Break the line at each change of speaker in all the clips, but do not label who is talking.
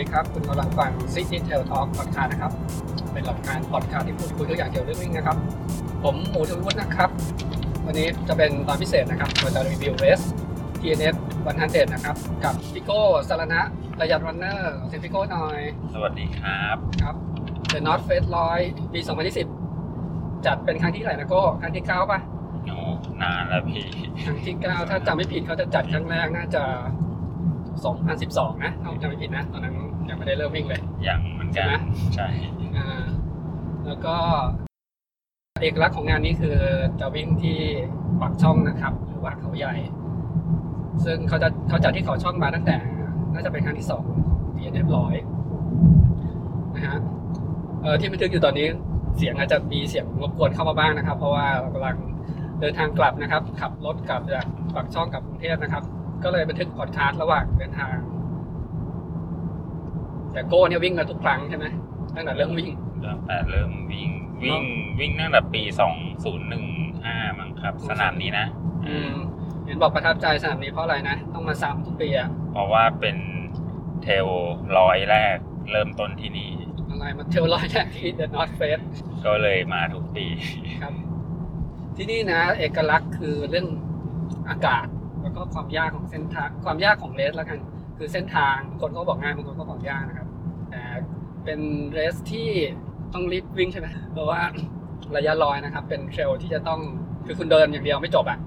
ดีครับ คุณกำลังฟัง City Tail Talk Podcast นะครับ เป็นรายการพอดคาสต์ที่พูดคุยทุกอย่างเกี่ยวกับเรื่องวิ่งนะครับ ผมหมูทวีวุฒินะครับ วันนี้จะเป็นตอนพิเศษนะครับเราจะรีวิวเรส TNF วันฮันเดนะครับ กับพิโก้สารณะระยัดรันเนอร์เซนพิโก้หน่อย
สวัสดีครับ
ครับ The North Face 100ปี 2020 จัดเป็นครั้งที่เท่าไหร่นะโก้ครั้งที่9ป่ะ
โอ้นานแล้วพี่
ครั้งที่9ถ้าจำไม่ผิดเขาจะจัดครั้งแรกน่าจะ2012 นะถ้าผมจำไม่ผิดนะ ตอนนั้น ยังไม่ได้เริ่มวิ่งเลย
อย่างเหมือนกัน
ใช่ไหม
ใช่
อ่าแล้วก็เอกลักษณ์ของงานนี้คือจะวิ่งที่ปากช่องนะครับ หรือว่าเขาใหญ่ ซึ่งเขาจะเขาจัดที่เขาช่องมาตั้งแต่ น่าจะเป็นครั้งที่สองที่เรียบร้อยนะฮะเออที่บันทึกอยู่ตอนนี้เสียงอาจจะมีเสียงรบกวนเข้ามาบ้างนะครับ เพราะว่าเรากำลังเดินทางกลับนะครับ ขับรถกลับจากปากช่องกลับกรุงเทพนะครับ ก็เลยบันทึกพอดคาสต์ระหว่างเดินทาง แต่โก้เนี่ยวิ่งมาทุกครั้งใช่ไหมตั้งแต่เริ่มวิ่ง
ตั้งแต่เริ่มวิ่งวิ่งวิ่งตั้งแต่ปี2015มั้งครับ สนามนี้นะ
อืมเห็นบอกประทับใจสนามนี้เพราะอะไรนะ ต้องมาซ้ำทุกปีอะ
เพราะว่าเป็นเทลร้อยแรกเริ่มต้นที่นี่
อะไรมาเทลลอยแรกที่ The North Face
ก็เลยมาทุกปี
ครับ ที่นี่นะ เอกลักษณ์คือเรื่องอากาศ แล้วก็ความยากของเส้นทางความยากของ race แล้วกัน คือเส้นทางบางคนก็บอกง่ายบางคนก็บอกยากนะครับแต่เป็น race ที่ต้องรีบวิ่งใช่ไหมเพราะว่าระยะร้อยนะครับ เป็น trail ที่จะต้องคือคุณเดินอย่างเดียวไม่จบอะ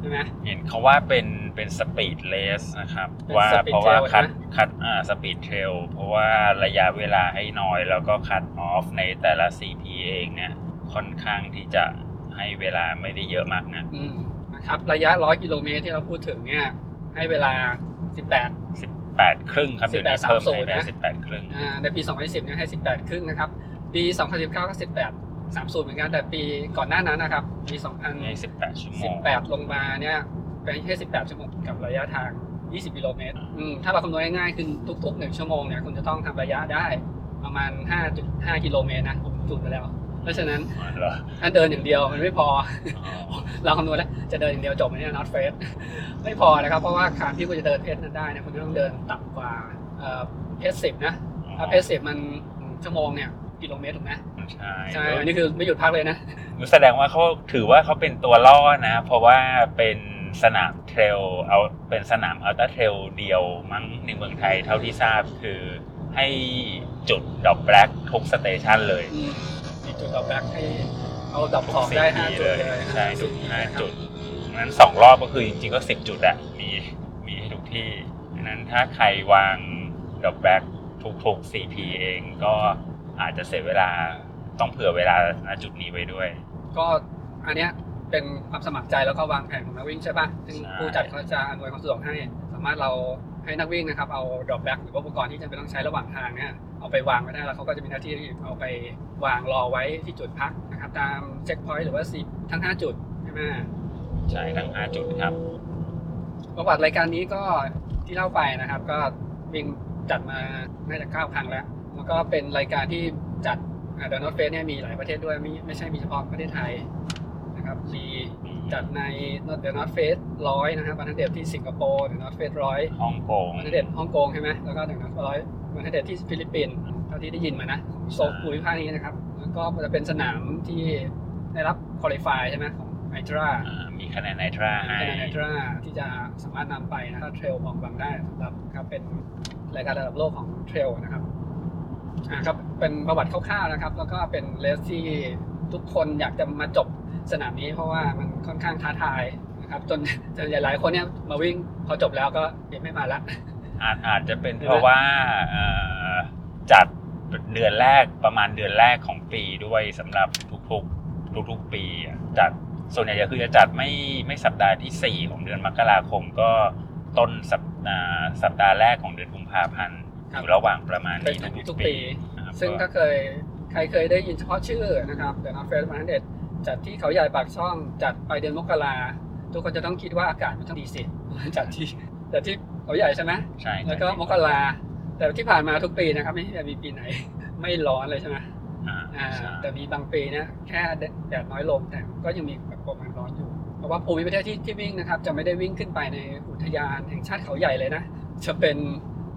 ใช่ไหม
เห็นเขาว่าเป็นเป็น speed race นะครับ
เป็น
ว่า
speed
เพราะว่า
trail
cut
นะ
cut อ่า speed trail เพราะว่าระยะเวลาให้น้อยแล้วก็ cut off ในแต่ละ CP เองเนี่ยค่อนข้างที่จะให้เวลาไม่ได้เยอะมากนะ
อืมนะครับ ระยะ100กิโลเมตรที่เราพูดถึงเนี่ยให้เวลา18
18 ครึ่งครับเดี๋ยวนี้
18
เพิ่มให้
30
ได้
นะ
18 ครึ่ง
อ่าในปี 2010เนี่ยให้ 18 ครึ่งนะครับ ปี 2019 ก็ 18 30เหมือนกันแต่ปีก่อนหน้านั้นนะครับปี
ให้18ชั่วโมง
2018 ลงมาเนี่ยเป็นแค่18 ชั่วโมงกับระยะทาง 20 กิโลเมตรอืมถ้าเราคำนวณง่ายๆคือทุกๆ 1 ชั่วโมงเนี่ยคุณจะต้องทำระยะได้ประมาณ 5.5 กิโลเมตรนะผมจุดไปแล้ว เพราะฉะนั้น
เหรอ
ถ้าเดินอย่างเดียวมันไม่พอ
อ๋อ
เราคำนวณแล้วจะเดินอย่างเดียวจบไหมเนี่ย not face ไม่พอนะครับ เพราะว่าการที่คุณจะเดินเพจนั้นได้เนี่ยคุณต้องเดินต่ำกว่าเพจสิบนะถ้าเพจสิบมันชั่วโมงเนี่ยกิโลเมตรถูกไหม
ใช่
ใช่อันนี้คือไม่หยุดพักเลยนะ
แสดงว่าเขาถือว่าเขาเป็นตัวล่อนะ เพราะว่าเป็นสนามเทรลเอาเป็นสนามอัลตร้าเทรลเดียวมั้งในเมืองไทยเท่าที่ทราบคือให้จุดดอกแบล็กทุกสเตชันเลย
อืมมี จุดเอาแบ็คให้เอาดับของได้ห้า
CP
จุดเลย
ใช่ทุก
CP
ห้า
นะครับ
จุดนั้นสองรอบก็คือจริงๆก็สิบจุดอะมีมีให้ทุกที่ดังนั้นถ้าใครวางดอกแบล็กทุกๆ CP เองก็อาจจะเสียเวลาต้องเผื่อเวลาณจุดนี้ไว้ด้วย
ก็อันเนี้ยเป็นความสมัครใจแล้วก็วางแผนของนักวิ่งใช่ป่ะซึ่ง
ใช่
ผู้จัดเขาจะอำนวยความสะดวกให้ สามารถเราให้นักวิ่งนะครับเอา drop bag หรือว่าอุปกรณ์ที่จำเป็นต้องใช้ระหว่างทางเนี่ย เอาไปวางไว้ได้แล้วเขาก็จะมีหน้าที่เอาไปวางรอไว้ที่จุดพักนะครับ ตาม checkpoint หรือว่า CP ทั้ง 5 จุดใช่ไหม
ใช่ทั้งห้าจุดครับ
ประวัติรายการนี้ก็ที่เล่าไปนะครับ ก็วิ่งจัดมาน่าจะเก้าครั้งแล้ว แล้วก็เป็นรายการที่จัด The North Face เนี่ยมีหลายประเทศด้วยไม่ไม่ใช่มีเฉพาะประเทศไทยนะครับมีจัดใน The North Face ร้อยนะครับ one hundred ที่สิงคโปร์ The North Face ร้อย
ฮ่องกง
one hundred ฮ่องกงใช่ไหมแล้วก็ The North Face ร้อย one hundred ที่ฟิลิปปินส์เท่าที่ได้ยินมานะของโซนภูมิภาคนี้นะครับ แล้วก็จะเป็นสนามที่ได้รับ qualify ใช่ไหมของ ITRA อ่า
มีคะแนนไนตราให้
คะแนนไอตราที่จะสามารถนำไปนะถ้า trail Mont Blanc ได้สำหรับครับเป็นรายการระดับโลกของ trail นะครับอ่าครับเป็นประวัติคร่าวๆนะครับ แล้วก็เป็น race ที่ทุกคนอยากจะมาจบสนามนี้เพราะว่ามันค่อนข้างท้าทายนะครับ จนจนหลายๆคนเนี่ยมาวิ่งพอจบแล้วก็เดี๋ยวไม่มาละ
อาจอาจจะเป็นเพราะว่าเอ่อจัดเดือนแรกประมาณเดือนแรกของปีด้วยสำหรับทุกๆทุกๆปีอะจัดส่วนใหญ่จะคือจะจัดไม่ไม่สัปดาห์ที่ 4 ของเดือนมกราคมก็ต้นสัปดาห์สัปดาห์แรกของเดือนกุมภาพันธ์
ครับ
อยู่ระหว่างประมาณ
เป็น
นี้
ทุ
ทุ
ก
ก
ๆ
ๆ
ปี
ปีนะครับ
ซึ่ง
ก็
ถ้าเคยใครเคยได้ยินเฉพาะชื่อนะครับ The North Face วันทันเดตจัดที่เขาใหญ่ปากช่องจัดไปเดือนมกราทุกคนจะต้องคิดว่าอากาศมันต้องดีสิจัดที่จัดที่ เขาใหญ่ใช่ไหม
ใช่
แล้วก็มกราแต่ที่ผ่านมาทุกปีนะครับไม่มีปีไหน ไม่ร้อนเลยใช่ไหม
อ่า
อ่า
ใช่
แต่มีบางปีเนี่ยแค่แดดน้อยลงแต่ก็ยังมีแบบประมาณร้อนอยู่ เพราะว่าภูมิประเทศที่ที่วิ่งนะครับ จะไม่ได้วิ่งขึ้นไปในอุทยานแห่งชาติเขาใหญ่เลยนะ จะเป็น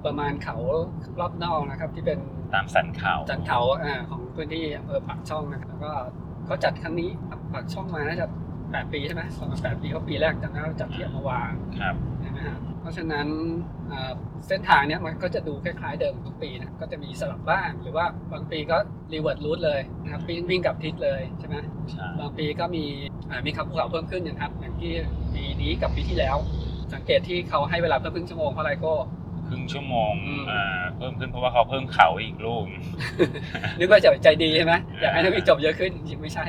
ประมาณเขารอบนอกนะครับ ที่เป็น
ตามสันเขา
จันเขาอ่าของพื้นที่อำเภอปากช่องนะครับแล้วก็เขาจัดครั้งนี้ปากช่องมาน่าจะแปดปีใช่ไหมประมาณแปดปีเขาปีแรกจำได้ว่าจัดที่อัมพวา
ครับ
ใช่ไหมฮะเพ ราะฉะนั้นอ่าเส้นทางเนี้ยมันก็จะดูคล้ายๆเดิมทุกปีนะก็จะมีสลับบ้าง หรือว่าบางปีก็ reverse route เลยนะครับวิ่งวิ่งกลับทิศเลยใช่ไหม
ใช่
บางปีก็มีอ่ามีขับภูเขาเพิ่มขึ้นอย่างครับอย่างที่ปีนี้กับปีที่แล้ว สังเกตที่เขาให้เวลาเพิ่มครึ่งชั่วโมงเพราะอะไรก็
ครึ่งชั่วโมง
อืม
อ่าเพิ่มขึ้นเพราะว่าเขาเพิ่มเขาอีกลูก
นึกว่าจะใจดีใช่ไหมอยากให้นักวิ่งจบเยอะขึ้นจริงๆไม่ใช่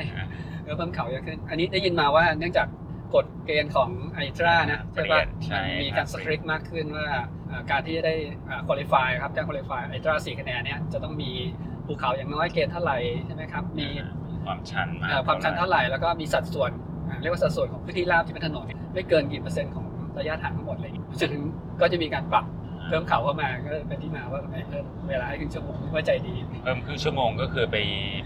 เออเพิ่มเขาเยอะขึ้น อันนี้ได้ยินมาว่าเนื่องจาก กฎเกณฑ์ของไอตรานะใช่
เปลี่
ปะ
ยนใช่
มันมี
ค
กา
รั
ร
บ
สตริกมากขึ้นว่าอ่าการที่จะได้คุริฟายครับจะคุริฟายไอตราสี่คะแนนเนี้ยจะต้องมีภูเขาอย่างน้อยเกณฑ์เท่าไหร่ใช่ไหมครับมี
ความชันมาก
เอ่อความชันเท่าไหร่แล้วก็มีสัดส่วนอ่าเรียกว่าสัดส่วนของพื้นที่ราบที่เป็นถนนไม่เกินกี่เปอร์เซ็นต์ของระยะทางทั้งหมดเลยฉะนั้นก็จะมีการปรับเพิ่มเขาเข้ามาก็เป็นที่มาว่าทำไมเพิ่มเวลาให้ครึ่งชั่วโมงนึกว่าใจดี
เพิ่มครึ่งชั่วโมงก็คือไป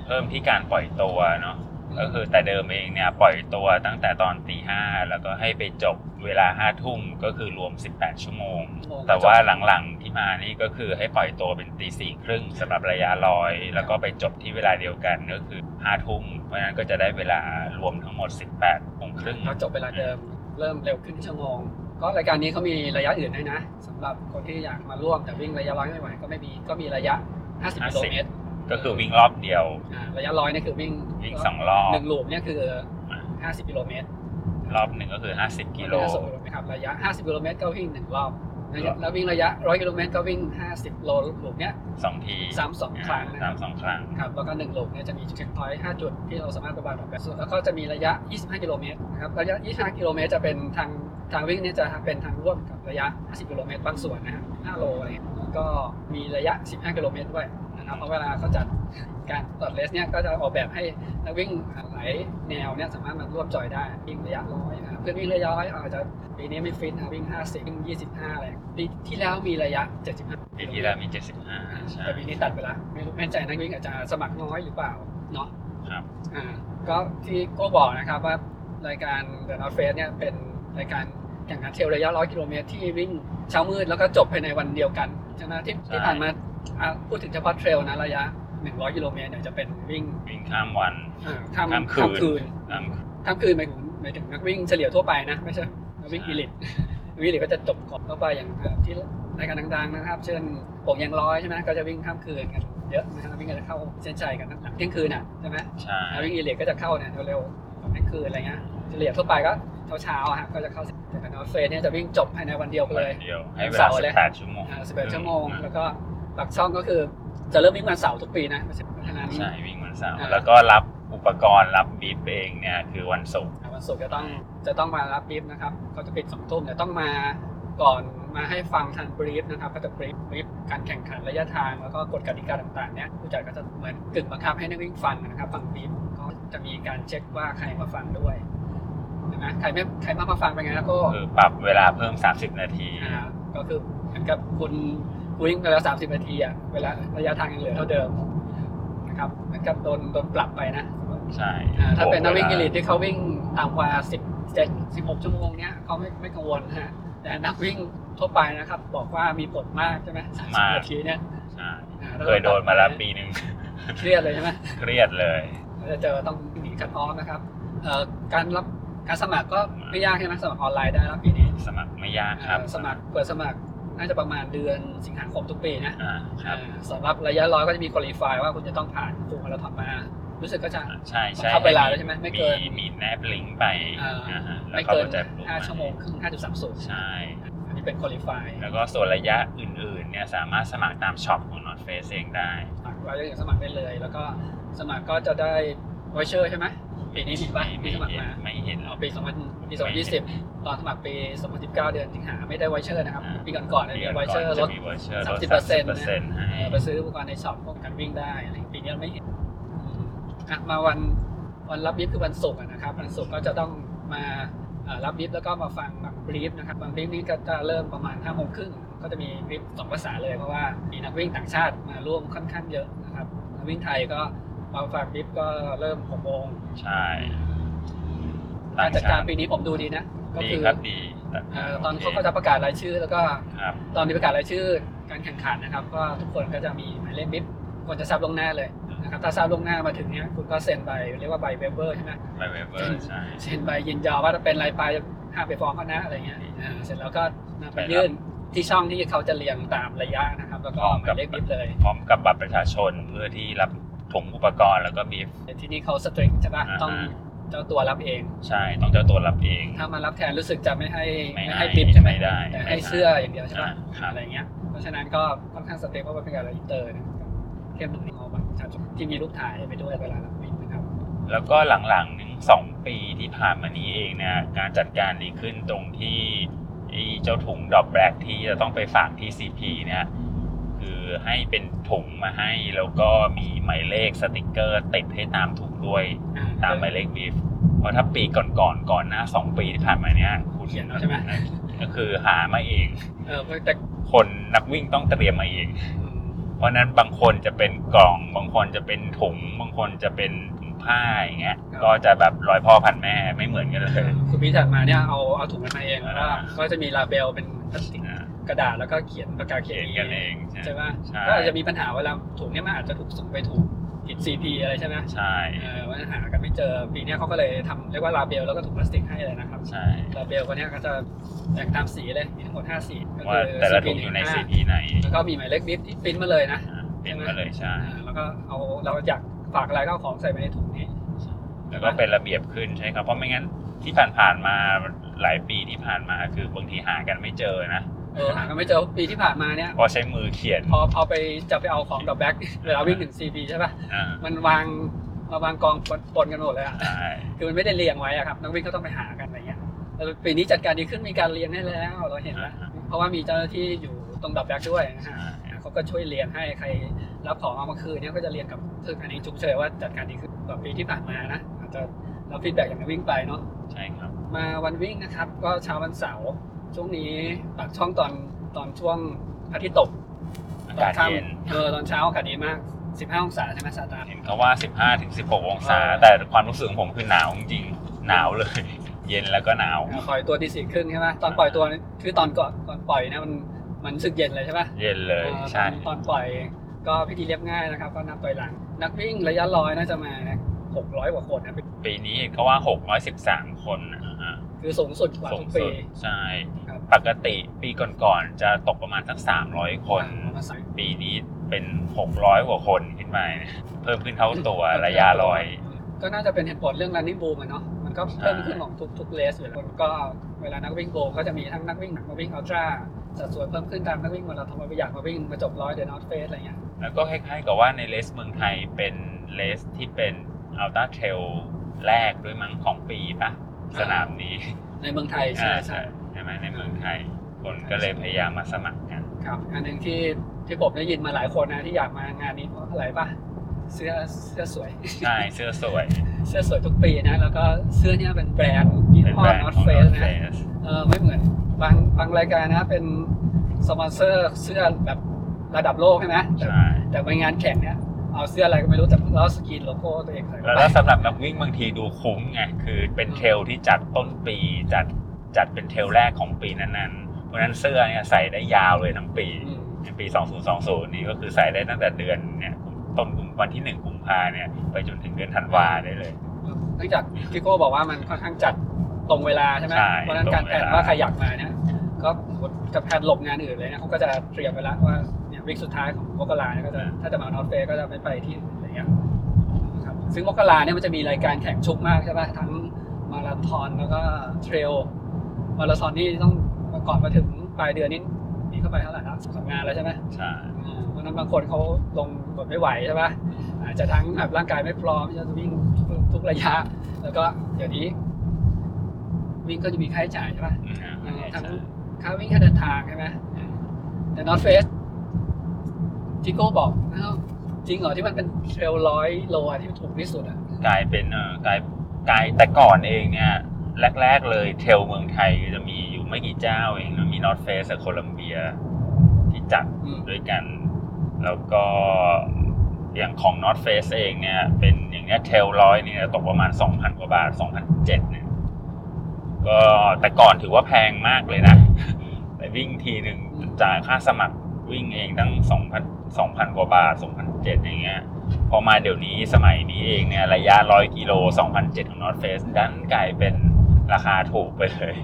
เพิ่มที่การปล่อยตัวเนาะ ก็คือแต่เดิมเองเนี่ยปล่อยตัวตั้งแต่ตอนตีห้าแล้วก็ให้ไปจบเวลาห้าทุ่มก็คือรวม 18 ชั่วโมง แต่ว่าหลังๆที่มานี่ก็คือให้ปล่อยตัวเป็นตีสี่ครึ่งสำหรับระยะลอย แล้วก็ไปจบที่เวลาเดียวกันก็คือห้าทุ่มเพราะฉะนั้นก็จะได้เวลารวมทั้งหมด 18โมงครึ่ง
เราจบเวลาเดิมเริ่มเร็วขึ้นชั่วโมงก็รายการนี้เขามีระยะอื่นด้วยนะสำหรับคนที่อยากมาร่วมแต่วิ่งระยะร้อยไม่ไหวก็ไม่มีก็มีระยะ 50กิโลเมตร
ก็คือวิ่งรอบเดียว
อ่าระยะร้อยนี่คือวิ่ง
วิ่งสองรอบ
หนึ่งลูปเนี่ยคือ 50กิโลเมตร
รอบหนึ่งก็คือ 50กิโล
50กิโลเมตรครับระยะ 50กิโลเมตรก็วิ่งหนึ่งรอบระ
ครั
ยะ
บ
แล้ววิ่งระยะ 100กิโลเมตรก็วิ่ง 50โลลูปเนี้ย
สองที
ซ้ำสองครั้งนะค
สา
รั
ม
บ
สองครั้ง
ครับแล้วก็หนึ่งลูปเนี่ยจะมีเช็คพอยต์5จุดที่เราสามารถประบาดออกแบบส่วนแล้วก็จะมีระยะ 25กิโลเมตรนะครับระยะ 25กิโลเมตรจะเป็นทางทางวิ่งเนี่ยจะเป็นทางร่วมกับระยะ 50กิโลเมตรบางส่วนนะครับ5โลอะไรเงี้ยแล้วก็มีระยะ 15กิโลเมตรด้วย นะครับเพราะเวลาเขาจัดการตรวจเลสเนี่ยก็จะออกแบบให้นักวิ่งหลายแนวเนี่ยสามารถมาร่วมจอยได้วิ่งระยะร้อยนะครับเพื่อนวิ่งระยะร้อยอาจจะปีนี้ไม่ฟิตนะวิ่ง 50วิ่ง25 อะไรปีที่แล้วมีระยะ 75
ปีที่แล้วมี 75ใช่
แต่ปีนี้ตัดไปละไม่รู้ไม่แน่ใจนักวิ่งอาจจะสมัครน้อยหรือเปล่าเนาะ
ครับ
อ่าก็ที่โก็บอกนะครับว่ารายการ The North Face เนี่ยเป็นรายการแข่งขันเทรลระยะ100กิโลเมตรที่วิ่งเช้ามืดแล้วก็จบภายในวันเดียวกันใช่ไหมที่
ใช่
ที่ผ่านมา อ่าพูดถึงเฉพาะเทรลนะระยะ 100กิโลเมตรเนี่ยจะเป็นวิ่ง
วิ่งข้ามวัน
อ่าข้าม
ข้ามคืน
ข้ามคืน
ข้าม
ข้ามคืนหมายถึงหมายถึงนักวิ่งเฉลี่ยทั่วไปนะไม่ใช่นักวิ่ง
ใช่
อีลิทวิ่งอีลิทก็จะจบก่อนเข้าไปอย่างเอ่อที่รายการดังๆนะครับ เช่นโป่งยางร้อยใช่ไหมก็จะวิ่งข้ามคืนกันเยอะนะครับวิ่งกันจะเข้าเส้นชัยกันหลังเที่ยงคืนอะใช่ไหม
ใช่
แล้ววิ่งอีเลียก็จะเข้าเนี่ยเร็วๆตอนกลางคืนอะไรเงี้ยเฉลี่ยทั่วไปก็เช้าๆอะฮะก็จะเข้าแต่นอร์เฟสเนี่ยจะวิ่งจบภายในวันเดียวกันเลย
วันเดียวให้เว
เสา
ลา
ร์เลย
18ชั่วโมง
อ่า11ชั่วโมง แล้วก็ ปากช่องก็คือจะเริ่มวิ่งวันเสาร์ทุกปีนะเพราะฉะนั้น
ใช่วิ่งวันเสาร์
อ่า
แล้วก็รับอุปกรณ์รับ bib เองเนี่ยคือวันศุกร์
อ่าวันศุกร์จะต้องจะต้องมารับ bib นะครับเขาจะปิดสองทุ่มแต่ต้องมาก่อนมาให้ฟังทัน brief นะครับ ก็จะ brief brief การแข่งขันระยะทางแล้วก็กฎกติกาต่างๆเนี่ยผู้จัดก็จะเหมือนกึ่งบังคับให้นักวิ่งฟังนะครับ ฟัง brief ก็จะมีการเช็คว่าใครมาฟังด้วยใช่ไหมใครไม่ใครมามาฟังเป็นไงแล้วก็
คือปรับเวลาเพิ่ม 30 นาที
อ่าก็คือเหมือนกับคุณ วิ่งไปแล้วสามสิบนาทีอะเวลาระยะทางยังเหลือเท่าเดิมนะครับเหมือนกับโดนโดนปรับไปนะ
ใช่
อ่าถ้าเป็นนักวิ่ง
บ
อี
ว
ลิทที่เขาวิ่งต่ำกว่าสิบเจ็ดสิบหกชั่วโมงเนี้ยเขาไม่ไม่กังวลนะฮะแต่นักวิ่งทั่วไปนะครับ บอกว่ามีผลมากใช่ไหมสามสิบนาทีเนี่ย
ใช่
อ่า
เคยโดนมาแล้วปีหนึ่ง
เครียดเลยใช่ไหม
เครียดเลย
เราจะเจอต้องหนีคัดออฟนะครับเอ่อการรับการสมัครก็ไม่ยากใช่ไหมสมัครออนไลน์ได้แล้วปีนี้
สมัครไม่ยากครับ
เอ่อสมัครเปิดสมัคร น่าจะประมาณเดือนสิงหาคมทุกปีนะ
อ่าครับ
อ่าสำหรับระยะร้อยก็จะมี qualify ว่าคุณจะต้องผ่าน full มาราธอนมา รู้สึกก็จะ
ใช่ใช่
บังคับเวลาแล้วใช่ไหมไม่เกิน
มีแนบลิงก์ไป
อ่า
อ่าฮะแล้ว
ไม่
ก็
เกิน
จะรู้
5ชั่วโมงครึ่ง5.30
ใช่
อันนี้เป็น qualify
แล้วก็ส่วนระยะอื่นๆเนี่ยสามารถสมัครตาม shop ของ North Face เองได้
เราจะสมัครได้เลย แล้วก็สมัครก็จะได้ voucher ใช่ไหม ปีนี้มีป่ะปี
ไม่
สมัคร
เห็น
มา
ไม่เห็น
เอาปี2000ปี2020ตอนสมัครปี2019เดือนสิงหาไม่ได้ voucher นะครับปีก่อนๆเนี่ยมี voucher ลด
จะมี voucher ลด
30%
30%ให้
เอ่อไปซื้ออุปกรณ์ใน shop พวกการวิ่งได้อะไรปีนี้เราไม่เห็นอืมอะมาวันวันรับ bib คือวันศุกร์อะนะครับวันศุกร์ก็จะต้องมาเอ่อรับ bib แล้วก็มาฟังบาง brief นะครับบาง brief นี้ก็จะเริ่มประมาณ5้าโมงครึ่งก็จะมี brief สองภาษาเลยเพราะว่ามีนักวิ่งต่างชาติมาร่วมค่อนข้างเยอะนะครับนักวิ่งไทยก็ มาฟังบรีฟก็เริ่ม6โมง
ใช่
การจัดการปีนี้ผมดูดีนะ ก็
ดี
คือ
ครับดี
เอ่อตอนเขาก็จะประกาศรายชื่อ แล้วก็
ครับ
ตอนที่ประกาศรายชื่อการแข่งขันนะครับ ก็ทุกคนก็จะมีหมายเลขบิ๊บควรจะทราบล่วงหน้าเลยนะครับถ้าทราบล่วงหน้ามาถึงเนี้ยคุณก็เซ็นใบเรียกว่าใบเวเบอร์ใช่ไหม
ไปเวเบอร์ใช่
เซ็นใบยินยอมว่าเป็นรายไปห้ามไปฟ้องเขานะอะไรเงี้ยอ่าเสร็จแล้วก็นำไปยื่นที่ช่องที่เขาจะเรียงตามระยะนะครับ แล้วก็หมายเลBIB เลย
พร้อมกับบัตรประชาชนเพื่อที่รับ ถุงอุปกรณ์แล้วก็ BIB
แต่ที่นี่เขา strict ใช่ปะ
อ่าฮะ
ต้องเจ้าตัวรับเอง
ใช่ต้องเจ้าตัวรับเอง
ถ้ามารับแทนรู้สึกจะไม่ให้
ไม่
ไม่
ให้
ให้ BIB ใช่ไหม
ไม่ได้
แต่
ไม่
ให้
ให้
เสื้ออย่างเดียวใช่ปะ
อ่าครับ
อะไรเงี้ย เพราะฉะนั้นก็ค่อนข้าง strict เพราะว่าเป็นการอินเตอร์นะเข้มตรงนี้เอาบัตรประชาชนที่มีรูปถ่ายไปด้วยเวลารับ BIB นะครับ
แล้วก็หลังๆนึงสองปีที่ผ่านมานี้เองเนี่ยการจัดการดีขึ้นตรงที่ไอ้เจ้าถุงดอกแบล็กที่จะต้องไปฝากที่ CP เนี่ย คือให้เป็นถุงมาให้ แล้วก็มีหมายเลขสติกเกอร์ติดให้ตามถุงด้วยตามหมายเลขบีฟเพราะถ้าปีก่อนๆก่ก่อนหน้าสองปีที่ผ่านมาเนี่ยคุณ
เขียนเอาใช่ไหม
ก็คือหามาเอง
เออแต่
คนนักวิ่งต้องเตรียมมาเอง
อืม
เพราะฉะนั้นบางคนจะเป็นกล่อง บางคนจะเป็นถุง บางคนจะเป็นถุงผ้าอย่างเงี้ย ก็จะแบบร้อยพ่อพันแม่ไม่เหมือนกันเลย
คือปีถัดมาเนี่ยเอาเอาถุงมันมาเองแล้วก็
อ่า
ก็จะมีลาเบลเป็นพลาสติก
อ่า
กระดาษแล้วก็เขียนประกาศเขี
เขี
ยน
ยนกันเอง
ใช่ไหม
ใช่
ก็อาจจะมีปัญหาเวลาถุงเนี่ยมันอาจจะถูกส่งไปถูกผิด CP อะไรใช่ไหม
ใช่
เออว่าหากันไม่เจอปีเนี้ยเขาก็เลยทำเรียกว่าลาเบลแล้วก็ถุงพลาสติกให้เลยนะครับ
ใช่
ลาเบลคนเนี้ยก็จะแบ่งตามสีเลยมีทั้งหมด5สีก็
ว่า
คือ
แต่ละ
CP
ถุงอยู่ใน
15
CP ไหน
แล้วก็มีหมายเลขบิ๊บที่ปริ้นมาเลยนะ
อ่าเป็นมาเลยใช่
อ่าแล้วก็เอาเราอยากฝากอะไรก็เอาของใส่ไปในถุงนี้
แล้วก็เป็นระเบียบขึ้นใช่ครับเพราะไม่งั้นที่ผ่านๆมาหลายปีที่ผ่านมาคือบางทีหากันไม่เจอนะ
เออหากันไม่เจอปีที่ผ่านมาเนี่ย
เพราะใช้มือเขียน
พอพอไปจะไปเอาของดอกแบ็กเวลาวิ่งถึง CP ใช่ป่ะ
อ่า
มันวางมาวางกองปนๆกันหมดเลยอะ
ใช่
คือมันไม่ได้เรียงไว้อะครับนักวิ่งก็ต้องไปหากันอะไรเงี้ยแล้วปีนี้จัดการดีขึ้นมีการเรียงให้แล้วเราเห็นแล้วเพราะว่ามีเจ้าหน้าที่อยู่ตรงดอกแบ็กด้วยนะฮะ
ใช่
เขาก็ช่วยเรียงให้ใครรับของเอามาคืนเนี่ยก็จะเรียงกับซึ่งอันนี้จุกเชยว่าจัดการดีขึ้นกว่าปีที่ผ่านมานะอาจจะรับฟีดแบ็กอย่างนักวิ่งไปเนาะ
ใช่ครับ
มาวันวิ่งนะครับก็เช้าวันเสาร์ ช่วงนี้ปากช่องตอนตอนช่วงพระอาทิตย์ตก
อา
ตอน
กาศ
ค่
เย็นำ
เออตอนเช้าอากาศดีมาก 15 องศาใช่ไหมสาตา
เห็นเขาว่า 15ถึง16 องศา
เออ
แต่ความรู้สึกของผมคือหนาวจริงๆหนาวเลย เย็นแล้วก็หนาว
ปล่อยตัวที่สี่ครึ่งใช่ไหมตอนปล่อยตัวคือตอนก่อนก่อนปล่อยนะมันมันรู้สึกเย็นเลยใช่ปะ
เย็นเลย
เออ
ใช่
ตอนตอนปล่อยก็พิธีเรียบง่ายนะครับ ก็นับถอยหลัง นักวิ่งระยะร้อยน่าจะมาหกร้อยกว่าคนนะ
ปีนี้เห็นเขาว่า 613 คนนะฮะ
คือสูงสุดกว่า
สู
ทุ
ง
ก
สุ
ปี
ดใช่
ครับ
ปกติปีก่อนๆจะตกประมาณสัก 300 คน
มาใส่
ปีนี้เป็น 600 กว่าคนขึ้นมาเนี่ยเพิ่มขึ้นเท่าตัวระยะร้อย
ก็น่าจะเป็นเหตุผลเรื่อง running boom อะเนาะมันก็เพิ่มขึ้นของทุกทุกเลสอยู่แล้วก็เวลานักวิ่งโบก็จะมีทั้งนักวิ่งหนักมาวิ่งอัลตร้าสัดส่วนเพิ่มขึ้นตามนักวิ่งมาราธอนมาอยากมาวิ่งมาจบร้อยเดนอตเฟสอะไรเงี้ย
แล้วก็คล้ายๆกับว่าในเลสเมืองไทยเป็นเลสที่เป็นอัลต้าเทรลแรกด้วยมั้งของปีปะ สนามนี้
ในเมืองไทยใช่
อ่า
ใช่
ใช่ไหมในเมืองไทย คนก็เลยพยายามมาสมัครกัน
ครับ อันหนึ่งที่ที่ผมได้ยินมาหลายคนนะที่อยากมางานนี้เพราะอะไรปะเสื้อเสื้อสวย
ใช่เสื้อสวย
เสื้อสวยทุกปีนะแล้วก็เสื้อเนี่ยเป็นแบรนด์ยี่
เป็น
ห้อ
แบรนด์
North
ของ
Face
North
นะ
Face
เออไม่เหมือนบางบางรายการนะเป็นสปอนเซอร์เสื้อแบบระดับโลกใช่ไหมแต่
ใช่
แต่ไปงานแข่งเนี่ย เอาเสื้ออะไรก็ไม่รู้แต่แล้วสกรีนโลโก้ตัวเองใส่
แล้ว
ไป
ถ้าสำหรับนักวิ่งบางทีดูคุ้มไงคือเป็น trail ที่จัดต้นปีจัดจัดเป็น trail แรกของปีนั้นๆเพราะฉะนั้นเสื้อเนี่ยใส่ได้ยาวเลยทั้งปี
อืม
ในปี 2020 นี่ก็คือใส่ได้ตั้งแต่เดือนเนี่ยต้นกุมวันที่หนึ่งกุมภาเนี่ยไปจนถึงเดือนธันวาได้เลย
เนื่องจากพี่โก้บอกว่ามันค่อนข้างจัดตรงเวลาใช่ไหม
ใช่
เพราะฉะนั้น
ตรง
การแผน
เวลา
ว่าใครอยากมาเนี่ยก็จะแผนหลบงานอื่นเลยนะเขาก็จะเตรียมไว้แล้วว่าเนี่ย วิกสุดท้ายของมกราเนี่ยก็จะถ้าจะมานอตเฟก็จะไม่ไปที่อื่นอะไรเงี้ยครับซึ่งมกราเนี่ยมันจะมีรายการแข่งชุกมากใช่ป่ะทั้งมาราธอนแล้วก็เทรลมาราธอนนี่ต้องก่อนมาถึงปลายเดือนนี้มีเข้าไปเท่าไหร่นะสองงานแล้วใช่ไหม
ใช่
อ่าเพราะฉะนั้นบางคนเขาลงกดไม่ไหวใช่ปะอาจจะทั้งแบบร่างกายไม่พร้อมที่จะวิ่งทุกทุกระยะ แล้วก็เดี๋ยวนี้ วิ่งก็จะมีค่าใช้จ่ายใช่ปะ
อืม
อ่าทั้ง
ใช่
ค่าวิ่งค่าเดินทางใช่ไหมแต่ North Face จิโก้บอกอ้าวจริงเหรอที่มันเป็นเทรลร้อยโลอะที่ถูกที่สุดอะ
กลายเป็นเออกลายกลายแต่ก่อนเองเนี่ยแรก ๆ เลยเทรลเมืองไทยจะมีอยู่ไม่กี่เจ้าเองนะมีนอตเฟสกับโคลัมเบีย ที่จัด
อืม
ด้วยกัน แล้วก็อย่างของ North Face เองเนี่ย เป็นอย่างเงี้ยเทลร้อยเนี่ยตกประมาณ 2,000 กว่าบาท 2,007เนี่ยก็แต่ก่อนถือว่าแพงมากเลยนะ แต่วิ่งทีหนึ่งจ่ายค่าสมัครวิ่งเองตั้ง สองพันสองพันกว่าบาทสองพันเจ็ดอย่างเงี้ย พอมาเดี๋ยวนี้สมัยนี้เองเนี่ยระยะร้อยกิโลสองพันเจ็ดของ North Face ดันกลายเป็นราคาถูกไปเลย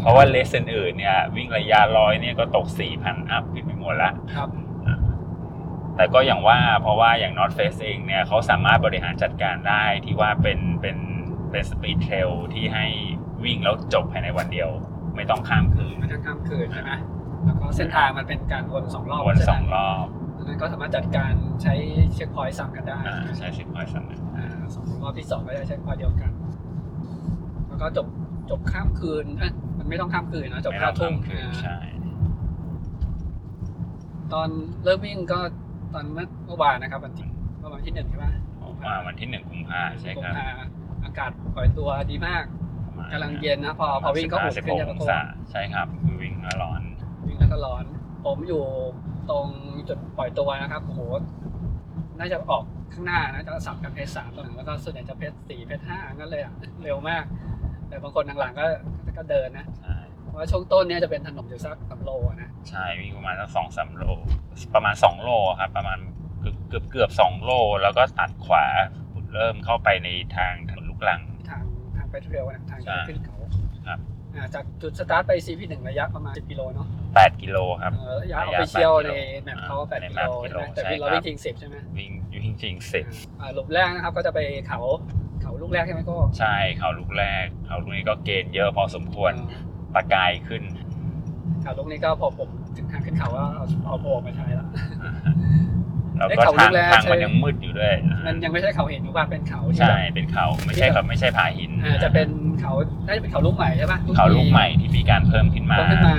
เพราะว่า race อื่นๆเนี่ย วิ่งระยะร้อยเนี่ยก็ตกสี่พัน up ขึ้นไปหมดละ
ครับ
แต่ก็อย่างว่าเพราะว่าอย่าง North Face เองเนี่ยเขาสามารถบริหารจัดการได้ที่ว่าเป็นเป็นเป็น speed trail ที่ให้วิ่งแล้วจบภายในวันเดียว ไม่ต้องข้ามคืน
ไม่ต้องข้ามคืนใช่ไหมแล้วก็เส้นทางมันเป็นการวนสองรอบ
วนสองรอบ
ดังนั้นก็สามารถจัดการใช้ checkpoint ซ้ำกันได้
อ่าใช้ checkpoint สำเร็จ
อ่าสองรอบที่สองก็จะ checkpoint เดียวกัน แล้วก็จบจบข้ามคืนเอ้ยมันไม่ต้องข้ามคืนนะจบ
ไม่
ห้า
ต้อง
ทุ่ม
ข้ามคืน
อ่า
ใช่
ตอนเริ่มวิ่งก็ตอนเมื่อวานนะครับวันที่ประมาณที่หนึ่งใช่ไหม
มาวันที่หนึ่งกุมภาใช่ครับ
กุมภาอากาศปล่อยตัวดีมาก
ประมาณ
กำลังเย็นนะพอพอวิ่งก็อุ่น
สิบ
ขึ้
ห
น
ก
จะ
อ
ตะ
ง
โก
ศานวิ่งแล้ววิ่งแล้วร้อน
วิ่งแล้วก็ร้อน ผมอยู่ ตรงจุดปล่อยตัวนะครับโอ้โหน่าจะออกข้างหน้านะจะสับกันเพจสามตอนหลังแล้วก็ส่วนใหญ่จะเพจสี่เพจห้างั้นเลยอะเร็วมาก แต่บางคนหลังๆก็ก็เดินนะ
ใช่
เพราะว่าช่วงต้นเนี้ยจะเป็นถนนอยู่สักสามโลอะนะ
ใช่วิ่งประมาณสักสองสามโล ประมาณสองโลครับประมาณเกือบเกือบเกือบสองโล แล้วก็ตัดขวาเริ่มเข้าไปในทางถนนลูกลัง
ทางทางไปเทรลนะทาง
ใช่
ขึ้นเขา
ครับ
อ่าจากจุดสตาร์ทไป CP หนึ่งระยะประมาณ10กิโลเนาะ
แปดกิโลครับ
เออระยะ
ระ
ออยะฟฟิเชียล
8กิ
ใน
โล
แมปเขา
อ่า
8
ใน
กิ
แม
โล
ปกิ
ใช่
โล
ไหมแต่
ใช่
วิ่งเรา
ครับ
วิ่งจริง10ใช่ไหม
วิ่งวิ่งจริงสิบ
อ่าหลุมแรกนะครับก็จะไปเขาเขาลูกแรกใช่ไหมก็
ใช่เขาลูกแรกเขาลูกนี้ก็เกณฑ์เยอะพอสมควรตะกายขึ้น
เขาลูกนี้ก็พอผมถึงทางขึ้นเขาว่าเอาเอาโบมาใช้ละ
แล้ว
ไอ้
ก็
เขาลู
ทาง
กแรก
ทางมัน
ใช่
ยังมืดอยู่ด้วย
มันยังไม่ใช่เขาเห็นหรือว่าเป็นเขาที่
ใช่
แบบ
เป็นเขาไม่ใช่ครับไม่ใช่ผาหิน
อ่าจะเป็นเขาน่าจะเป็นเขาลูกใหม่ใช่ปะ
เขาลูกใหม่ที่มีการเพิ่มขึ้นมา
เพิ่มขึ้นมา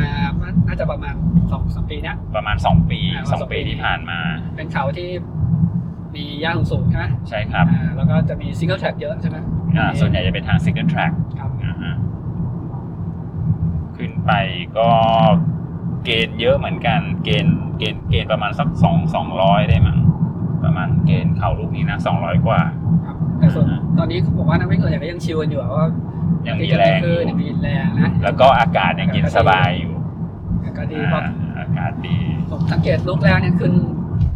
น่าจะประมาณสองสามปีเนี้ย
ประมาณ2ปี
อ่า
สอง
สองปี
ปีที่ผ่านมา
เป็นเขาที่มีย่าสูงๆใช่ไหม
ใช่ครับ
อ่าแล้วก็จะมีซิงเกิลแทร็กเยอะใช่ไหม
อ่าส่วนใหญ่จะเป็นทาง single track
ครับ
นะฮะขึ้นไปก็ เกณฑ์เยอะเหมือนกัน เกณฑ์เกณฑ์เกณฑ์ประมาณสักสองสองร้อยได้มั้งประมาณเกณฑ์เขาลูกนี้นะสองร้อยกว่า
ครับแต่ส่วนตอนนี้เขาบอกว่านักวิ่งส่วนใหญ่ก็ยังชิวกันอยู่อะว่า
ยังมี
ที่จะ
แรงอ
ขึ้
ยู่
นยังมีแรงนะ
แล้วก็อากาศยังเย็นสบายอยู่
ก็ดีเพราะ
อ่าอากาศดี
ผมสังเกตลูกแรกเนี่ยขึ้น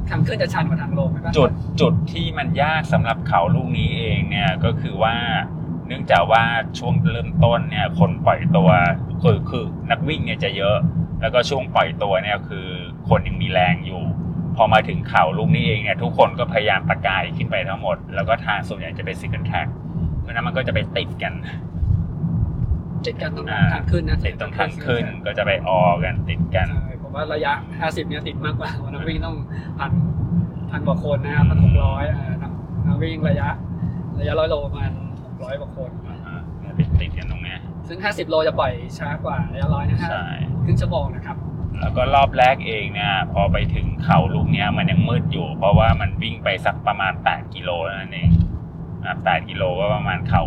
ทางขึ้นจะชันกว่าทางลงใช่ปะ
จุดจุดที่มันยากสำหรับเขาลูกนี้เองเนี่ยก็คือว่าเนื่องจากว่าช่วงเริ่มต้นเนี่ยคนปล่อยตัวคือคือนักวิ่งเนี่ยจะเยอะ แล้วก็ช่วงปล่อยตัวเนี่ยคือคนยังมีแรงอยู่ พอมาถึงเขาลูกนี้เองเนี่ยทุกคนก็พยายามตะกายขึ้นไปทั้งหมด แล้วก็ทางส่วนใหญ่จะเป็นซิงเกิลแท็กเพราะฉะนั้นมันก็จะไปติดกัน
ติดกันตรง
อ่า
ทางขึ้นนะ
ติดตรงทางขึ้นก็จะไปออกันติดกัน
ใช่ผมว่าระยะ 50 เนี่ยติดมากกว่าเพราะนักวิ่งต้องพันพันกว่าคนนะครับพันหกร้อยนักวิ่งระยะ ระยะร้อยโลประมาณหกร้อยกว่าคน
อ่าเนี่ยไปติดกันตรงเนี้ย
ซึ่ง 50 โลจะปล่อยช้ากว่าระยะร้อยนะฮะ
ใช่
ครึ่งชั่วโมงนะครับ
แล้วก็รอบแรกเองเนี่ยพอไปถึงเขาลูกเนี้ยมันยังมืดอยู่ เพราะว่ามันวิ่งไปสักประมาณ 8 กิโลนั่นเองอะ8กิโลก็ประมาณเขา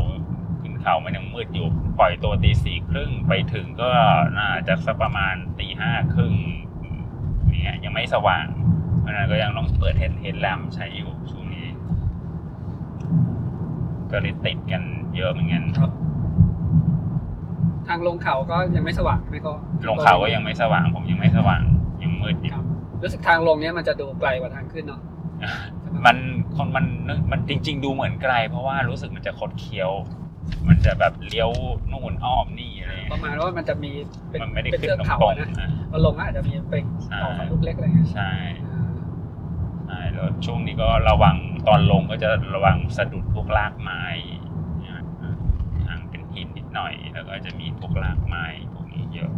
ขึ้นเขามันยังมืดอยู่ ปล่อยตัวตีสี่ครึ่งไปถึงก็น่าจะสักประมาณตีห้าครึ่งเนี่ยยังไม่สว่าง เพราะฉะนั้นก็ยังต้องเปิดเฮดเฮดแลมใช้อยู่ช่วงนี้ ก็เลยติดกันเยอะเหมือนกัน
ครับ ทางลงเขาก็ยังไม่สว่างไม่ก็
ลงเขาก็ยังไม่สว่าง ผมยังไม่สว่างยังมืดอยู่
ครับรู้สึกทางลงเนี้ยมันจะดูไกลกว่าทางขึ้นเนาะ
มันคนมันมันจริง ๆ ดูเหมือนไกล เพราะว่ารู้สึกมันจะคดเคี้ยว มันจะแบบเลี้ยวนู่นอ้อมนี่อะไร
ประมาณว่ามันจะมีเป็น
มันไม่ได้
เป็น
ขึ้น
เทือก
ตรง
เขา
ตรง
อะนะ
ๆนะ
พอลงก็อาจจะมีไป
ใช่
ต่อเขาลูกเล็กอะไรเงี้ย
ใช่
อ่า
ใช่แล้วช่วงนี้ก็ระวังตอนลงก็จะระวังสะดุดพวกรากไม้นะทางเป็น หินนิดหน่อย แล้วก็จะมีพวกรากไม้พวกนี้เยอะ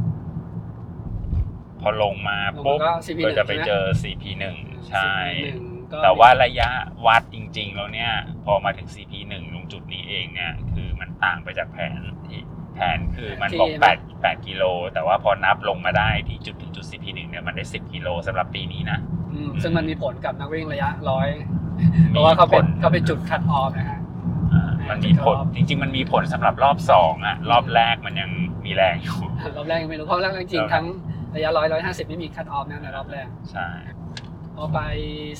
พอลงมา
ลง
ปุ๊บ
ก็ CP
ก็
หนึ่ง
จะไป
ใช่ไหม
เจอ CP1 ใช่
หนึ่งก็
แต่ว่าระยะวัดจริง ๆ แล้วเนี่ย พอมาถึง CP1 ตรงจุดนี้เองเนี่ย คือมันต่างไปจากแผนที่แผนคือมันบอก8 8กิโล แต่ว่าพอนับลงมาได้ที่จุดถึงจุด CP1 เนี่ยมันได้ 10กิโลสำหรับปีนี้นะ
อืมซึ่งมันมีผลกับนักวิ่งระยะร้อยเพราะว่าเขาเป็น
มีผล
เขาเป็นจุดคัดออฟนะฮะ
อ่า มันมีผลจริง ๆ มันมีผลสำหรับรอบสองอะรอบแรกมันยังมีแรงอยู่
รอบแรกยังไม่รู้เพราะแรกจริงๆทั้งระยะร้อยร้อยห้าสิบไม่มีคัดออฟนะในรอบแรก
ใช่
พอไป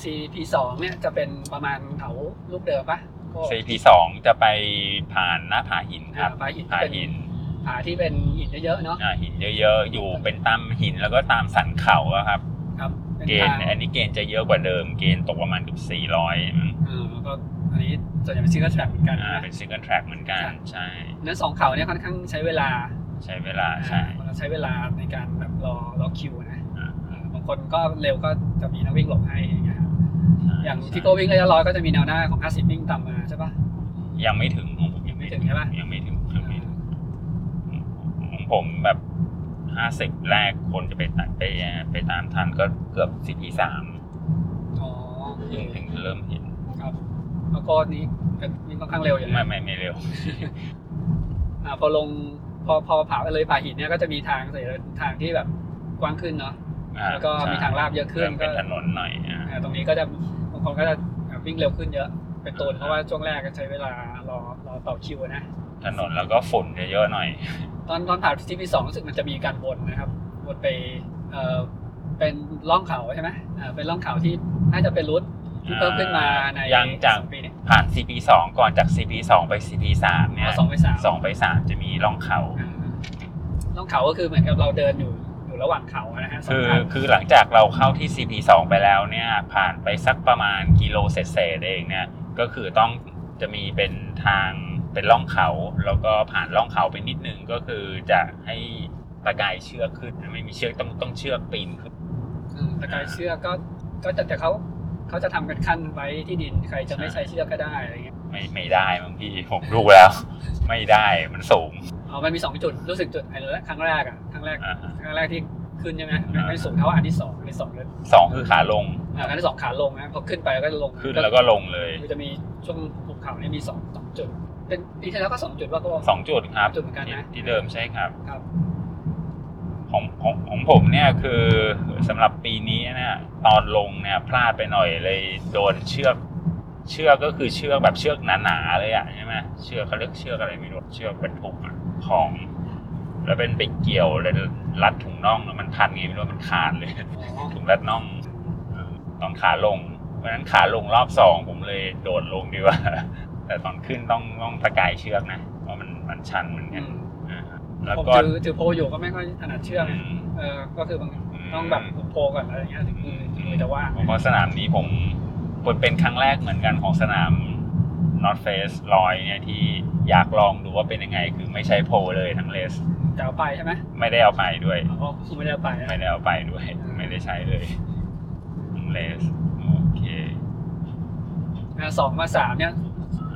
CP สองเนี่ยจะเป็นประมาณเขาลูกเดิมปะก็
CP2 จะไปผ่านหน้าผาหินครับ
ผาหิน
ผา
ที่เป็น
หิน
ผาที่เป็นหินเยอะๆเนาะ
อ่าหินเยอะๆ อยู่เป็นตามหินแล้วก็ตามสันเขาอะครับ
ครับเป็น
gain
ทาง
อันนี้ gain จะเยอะกว่าเดิม gain ตกประมาณเกือบ400มั้ง
เออแล้วก็ อันนี้ส่วนใหญ่เป็น single track เหมือนกัน
อ่า
นะ
เป็น single track เหมือนกันใช่
นั้นสองเขาเนี่ยค่อนข้างใช้เวลา
ใช้เวลาใช่
อ่าใช้เวลาในการแบบรอรอคิวนะ
อ่า
เออบางคนก็เร็วก็จะมีนักวิ่งหลบให้อย่างเงี้ยครับ
ใช่
อย่าง
ใช่
ที่โกวิ่งระยะร้อยก็จะมีแนวหน้าของ 50 วิ่งต่ำมาใช่ปะ
ยังไม่ถึงของผม
ยังไม่ถึงใช่ปะ
ยังไม่ถึงยังไม่ถึงของผมแบบห้าสิบแรกคนจะไปตัดไปไปตามทันก็เกือบ CP สาม
อ๋อโอเค
ถึงถึงจะเริ่มเห็น
ครับ แล้วก็นี้เป็นวิ่งค่อนข้างเร็วอยู่
ไม่
นะ
ไม่ไม่เร็ว
อ่าพอลงพอพอผ่าไปเลยผ่าหินเนี่ยก็จะมีทางเสทางที่แบบกว้างขึ้นเนาะ
อ่า
แล้วก็
ใช่
มีทางลาดเยอะขึ้น
ริ่มเป็น
ก็
ถนนหน่อยอ่า
อ่าตรงนี้ก็จะบางคนก็จะวิ่งเร็วขึ้นเยอะเป็นตูนเพราะว่าช่วงแรกก็ใช้เวลารอรอต่อคิวนะ
ถนนแล้วก็ฝุ่นจะเยอะหน่อย
ตอนตอนผ่านที่ปีสองรู้สึกมันจะมีการวนนะครับวนไปเอ่อเป็นล่องเขาใช่ไหมอ่าเป็นล่องเขาที่น่าจะเป็นรูท ที่เพิ่มขึ้นมาใน
ยังจาก
สองปีนี้
ผ่าน CP สองก่อนจาก CP สองไป CP สามเนี่ย
อ๋อสองไปสาม
สองไปสามจะมีร่องเขา
อ่าล่องเขาก็คือเหมือนกับเราเดินอยู่อยู่ระหว่างเขานะฮะสอง
คือ
ทาง
คือหลังจากเราเข้าที่ CP 2ไปแล้วเนี่ยผ่านไปสักประมาณกิโลเศษๆเองเนี่ยก็คือต้องจะมีเป็นทางเป็นล่องเขา แล้วก็ผ่านล่องเขาไปนิดนึงก็คือจะให้ตะกายเชือกขึ้นไม่มีเชือกต้องต้องเชือกปีนขึ้น
อืมแต่การเชือกก็ก็จะแต่เขา เขาจะทำกันขั้นไว้ที่ดินใครจะไม่ใช้เชือกก็ได้อะไรเงี้ย
ไม่ไม่ได้บางทีผมดูแล้ว ไม่ได้มันสูง
อ๋อมันมีสองจุดรู้สึกจุดไอ้ครั้งแรกอะครั้งแรก
อ่า
ครั้งแรกที่ขึ้นใช่ไหมไม่ไม่สูงเท่าอันที่สองอันที่สองเลย
สองคือขาลง
อ่าอันที่สองขาลงนะพอขึ้นไปก็จะลง
ขึ้นแล้วก็ลงเลย
คือจะมีช่วงภูเขาเนี่ยมีสองสองจุด เป็นปีที่แล้วก็สองจุดว่าก็
สองจุดครับ
จุดเหมือนกันนะ
ที่ที่เดิมใช่ครับ
ครับ
ของของของผมเนี่ยคือสำหรับปีนี้เนี่ยตอนลงเนี่ยพลาดไปหน่อยเลยโดนเชือกเชือกก็คือเชือกแบบเชือกหนาๆเลยอะใช่ไหมเชือกเขาเรียกเชือกอะไรไม่รู้เชือกบรรทุกอะของ แล้วเป็นไปเกี่ยวเลยรัดถุงน่องแล้วมันพันไงไม่รู้มันขาดเลย
อ๋อ
ถุงรัดน่องเออตอนขาลงเพราะฉะนั้นขาลงรอบสองผมเลยโดดลงดีกว่า แต่ตอนขึ้นต้องต้องตะกายเชือกนะเพราะมันมันชันเหมือน
อื
กัน
ม
อ่า แล้ว
ผม
ก็
ถือถือโพลอยู่ก็ไม่ค่อยถนัดเชือก
อื
ไง
ม
เออก็คือบาง
อืม
ต้องแบบโพลก่อนอะไรอย่างเงี้ยถึงมือถึงมือจะว่าง
เพราะสนามนี้ผมเป็นครั้งแรกเหมือนกันของสนาม North Face ลอยเนี่ยที่อยากลองดูว่าเป็นยังไง คือไม่ใช้โพลเลยทั้งเลส
จะเอาไปใช่ไหม
ไม่ได้เอาไปด้วย
อ๋อคือไม่ได้เอาไปนะ
ไม่ได้เอาไปด้วย ไม่ได้ใช้เลยทั้งเลส โอเค
อ่าสองมาสามเนี่ย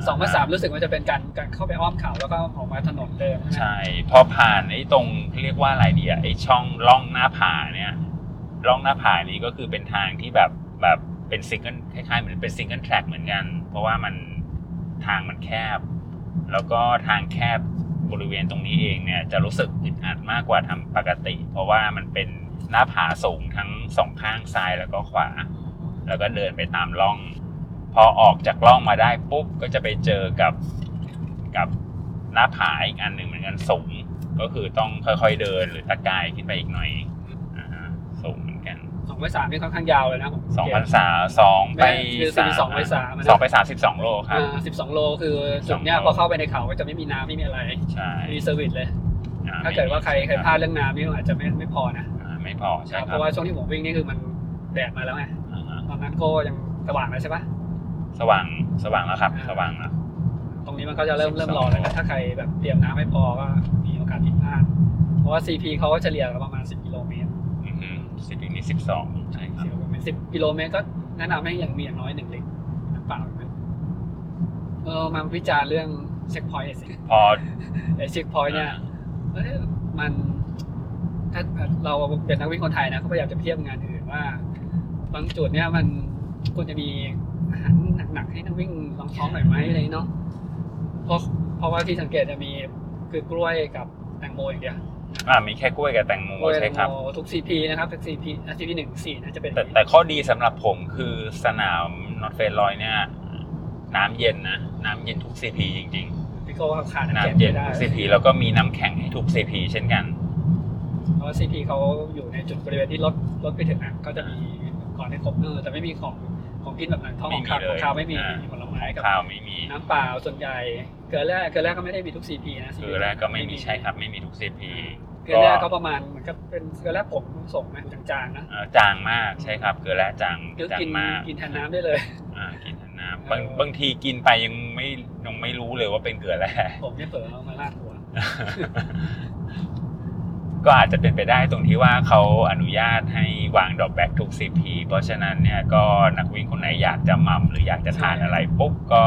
สองมาสามรู้สึกว่าจะเป็นการการเข้าไปอ้อมเขาแล้วก็ออกมาถนนเดิมใช่
พอผ่านไอ้ตรงเรียกว่าอะไรดีอะไอ้ช่องร่องหน้าผาเนี่ยร่องหน้าผานี้ก็คือเป็นทางที่แบบแบบเป็นซิงเกิลคล้ายๆเหมือนเป็น single track เหมือนกัน เพราะว่ามันทางมันแคบ แล้วก็ทางแคบบริเวณตรงนี้เองเนี่ยจะรู้สึกอึดอัดมากกว่าทำปกติ เพราะว่ามันเป็นหน้าผาสูงทั้งสองข้างซ้ายแล้วก็ขวา แล้วก็เดินไปตามร่อง พอออกจากร่องมาได้ปุ๊บก็จะไปเจอกับกับหน้าผาอีกอันหนึ่งเหมือนกันสูง ก็คือต้องค่อยๆเดินหรือตะกายขึ้นไปอีกหน่อยอ่าฮะสูงเหมือนกัน
สองไปสามนี่ค่อนข้างยาวเลยนะผม
สองพันสาสองไป
ไม่คือสี่สองไปสามอะนะ
สองไปสามสิบสองโลครับ
สิบสองโลคือจุดเนี้ย
12โล
พอเข้าไปในเขาก็จะไม่มีน้ำไม่มีอะไร
ใช่
ไม่มี service เลย
อ่
ถ้าเกิดว่าใคร
ไม่มี
ใครพลาดเรื่องน้ำนี่อาจจะไม่ไม่พอนะ
อ่าไม่พอใช่ครับ
ราะว่าช่วงที่ผมวิ่งนี่คือมันแดดมาแล้วไง
อ่าฮะ
ตอนนั้นก็ยังสว่างแล้วใช่ปะ
สว่างสว่างแล้วครับ
อ่า
สว่างแล้ว
ตรงนี้มันก็จะเริ่ม
12
เริ่มร้อนแล้วนะถ้าใครแบบเตรียมน้ำไม่พอก็มีโอกาสผิดพลาด เพราะว่า CP เขาก็เฉลี่ยประมาณ 10 กิโลเมตร
อือฮึสิบนี้สิบสองใช่ครับ
10กิโลเมตร10กิโลเมตรก็แนะนำให้อย่างมีอย่างน้อยหนึ่งลิตรน้ำเปล่าอีกไหมเออมาวิจารณ์เรื่อง checkpoint สิ
พอ
ไอ checkpoint เนี่ยเอ้ยมันถ้าเราเป็นนักวิ่งคนไทยนะเขาพยายามจะเทียบงานอื่นว่า บางจุดเนี่ยมันควรจะมีอาหาร หนักๆให้นักวิ่งรองท้องหน่อยไหมอะไรเนาะเพราะเพราะว่าที่สังเกตจะมีคือกล้วยกับแตงโมอย่างเดียว
อ่ามีแค่กล้วยกับแตงโม
กล้วยแต
ใช่
ง
ครับ
โมทุก CP นะครับทุก CP อะ CP หนึ่งสี่นะจะเป็น
แต่แต่ข้อดีสำหรับผมคือสนามนอตเฟลลอยเนี่ย น้ำเย็นนะน้ำเย็นทุก CP จริง
พี่โก้เขาขาดน้ำแข็ง
ๆน้ำเย็น
ไม่ได้
ทุก CP แล้วก็มีน้ำแข็งให้ทุก CP เช่นกัน
เพราะว่า CP เขาอยู่ในจุดบริเวณที่รถรถไปถึงอะก็จะมีก่อนให้ครบเออแต่ไม่มีของ ของกินแบบนั้นท้องของข้าว
ไม่มีเลย
ของข้าวไม่มี
อ่า
มีผลไม้กับ
ข้าวไม่มี
น้ำเปล่าส่วนใหญ่เกลือแร่เกลือแร่ก็ไม่ได้มีทุก CP นะ CP
คือแรกก็ไม่มีใช่ครับไม่มีทุก CP
เกเกลือแร่ก็ประมาณเหมือนกับเป็นเกลือแร่ผงส่งนะจางๆนะ
เอ่อจางมากใช่ครับ เกลือแร่จาง
คือ
จา
กิ
ง
น
มาก
กินแทนน้ำได้เลย
อ่ากินแทนน้ำ
เออ
บางบางทีกินไปยังไม่ยังไม่รู้เลยว่าเป็นเกลือแร่
ผมเนี่ยเปิดเอามาลาดหัว
ก็อาจจะเป็นไปได้ตรงที่ว่าเขาอนุญาตให้วางดอกแบ็กทุก CP เพราะฉะนั้นเนี่ยก็นักวิ่งคนไหนอยากจะมัมหรืออยากจะทานอะไรปุ๊บก็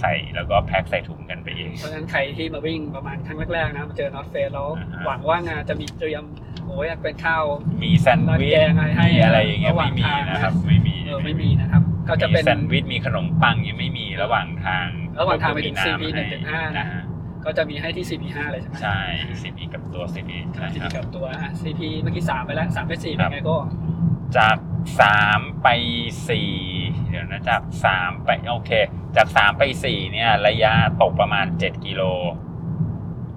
ใส่แล้วก็แพ็คใส่ถุงกันไปเอง
เพราะฉะนั้นใครที่มาวิ่งประมาณครั้งแรกๆนะมาเจอนอตเฟสแล้ว
อ่าฮะ
หวังว่างานจะมีเตรียมโอ้ยเป็นข้าว
มีแซนด์วิช
ร้านแกงอะไรให้
มีอะไรอย่างเงี้ย
ระหว่า
ไม่
ง
มี
ทางนะ
นะครับไม่มี
เออไม่มีนะครับก็จะเป็น
มีแซนด์วิชมีขนมปังยังไม่มีระหว่างทาง
ระหว่างทางไปถึง
ก็
CP
มีำให้
1.5นะ
ฮ
ก็จะมีให้ที่ CP5 เลยใช่ไหม
ใช่ CP กับตัว CP ใช่ค
CP
รับ
กับตัว CP เมื่อกี้3ไปแล้ว3ไป4
ครั
เป็น
บ
ไงก็
จากสามไปสี่เดี๋ยวนะจากสามไปโอเค จากสามไปสี่เนี่ย ระยะตกประมาณเจ็ดกิโล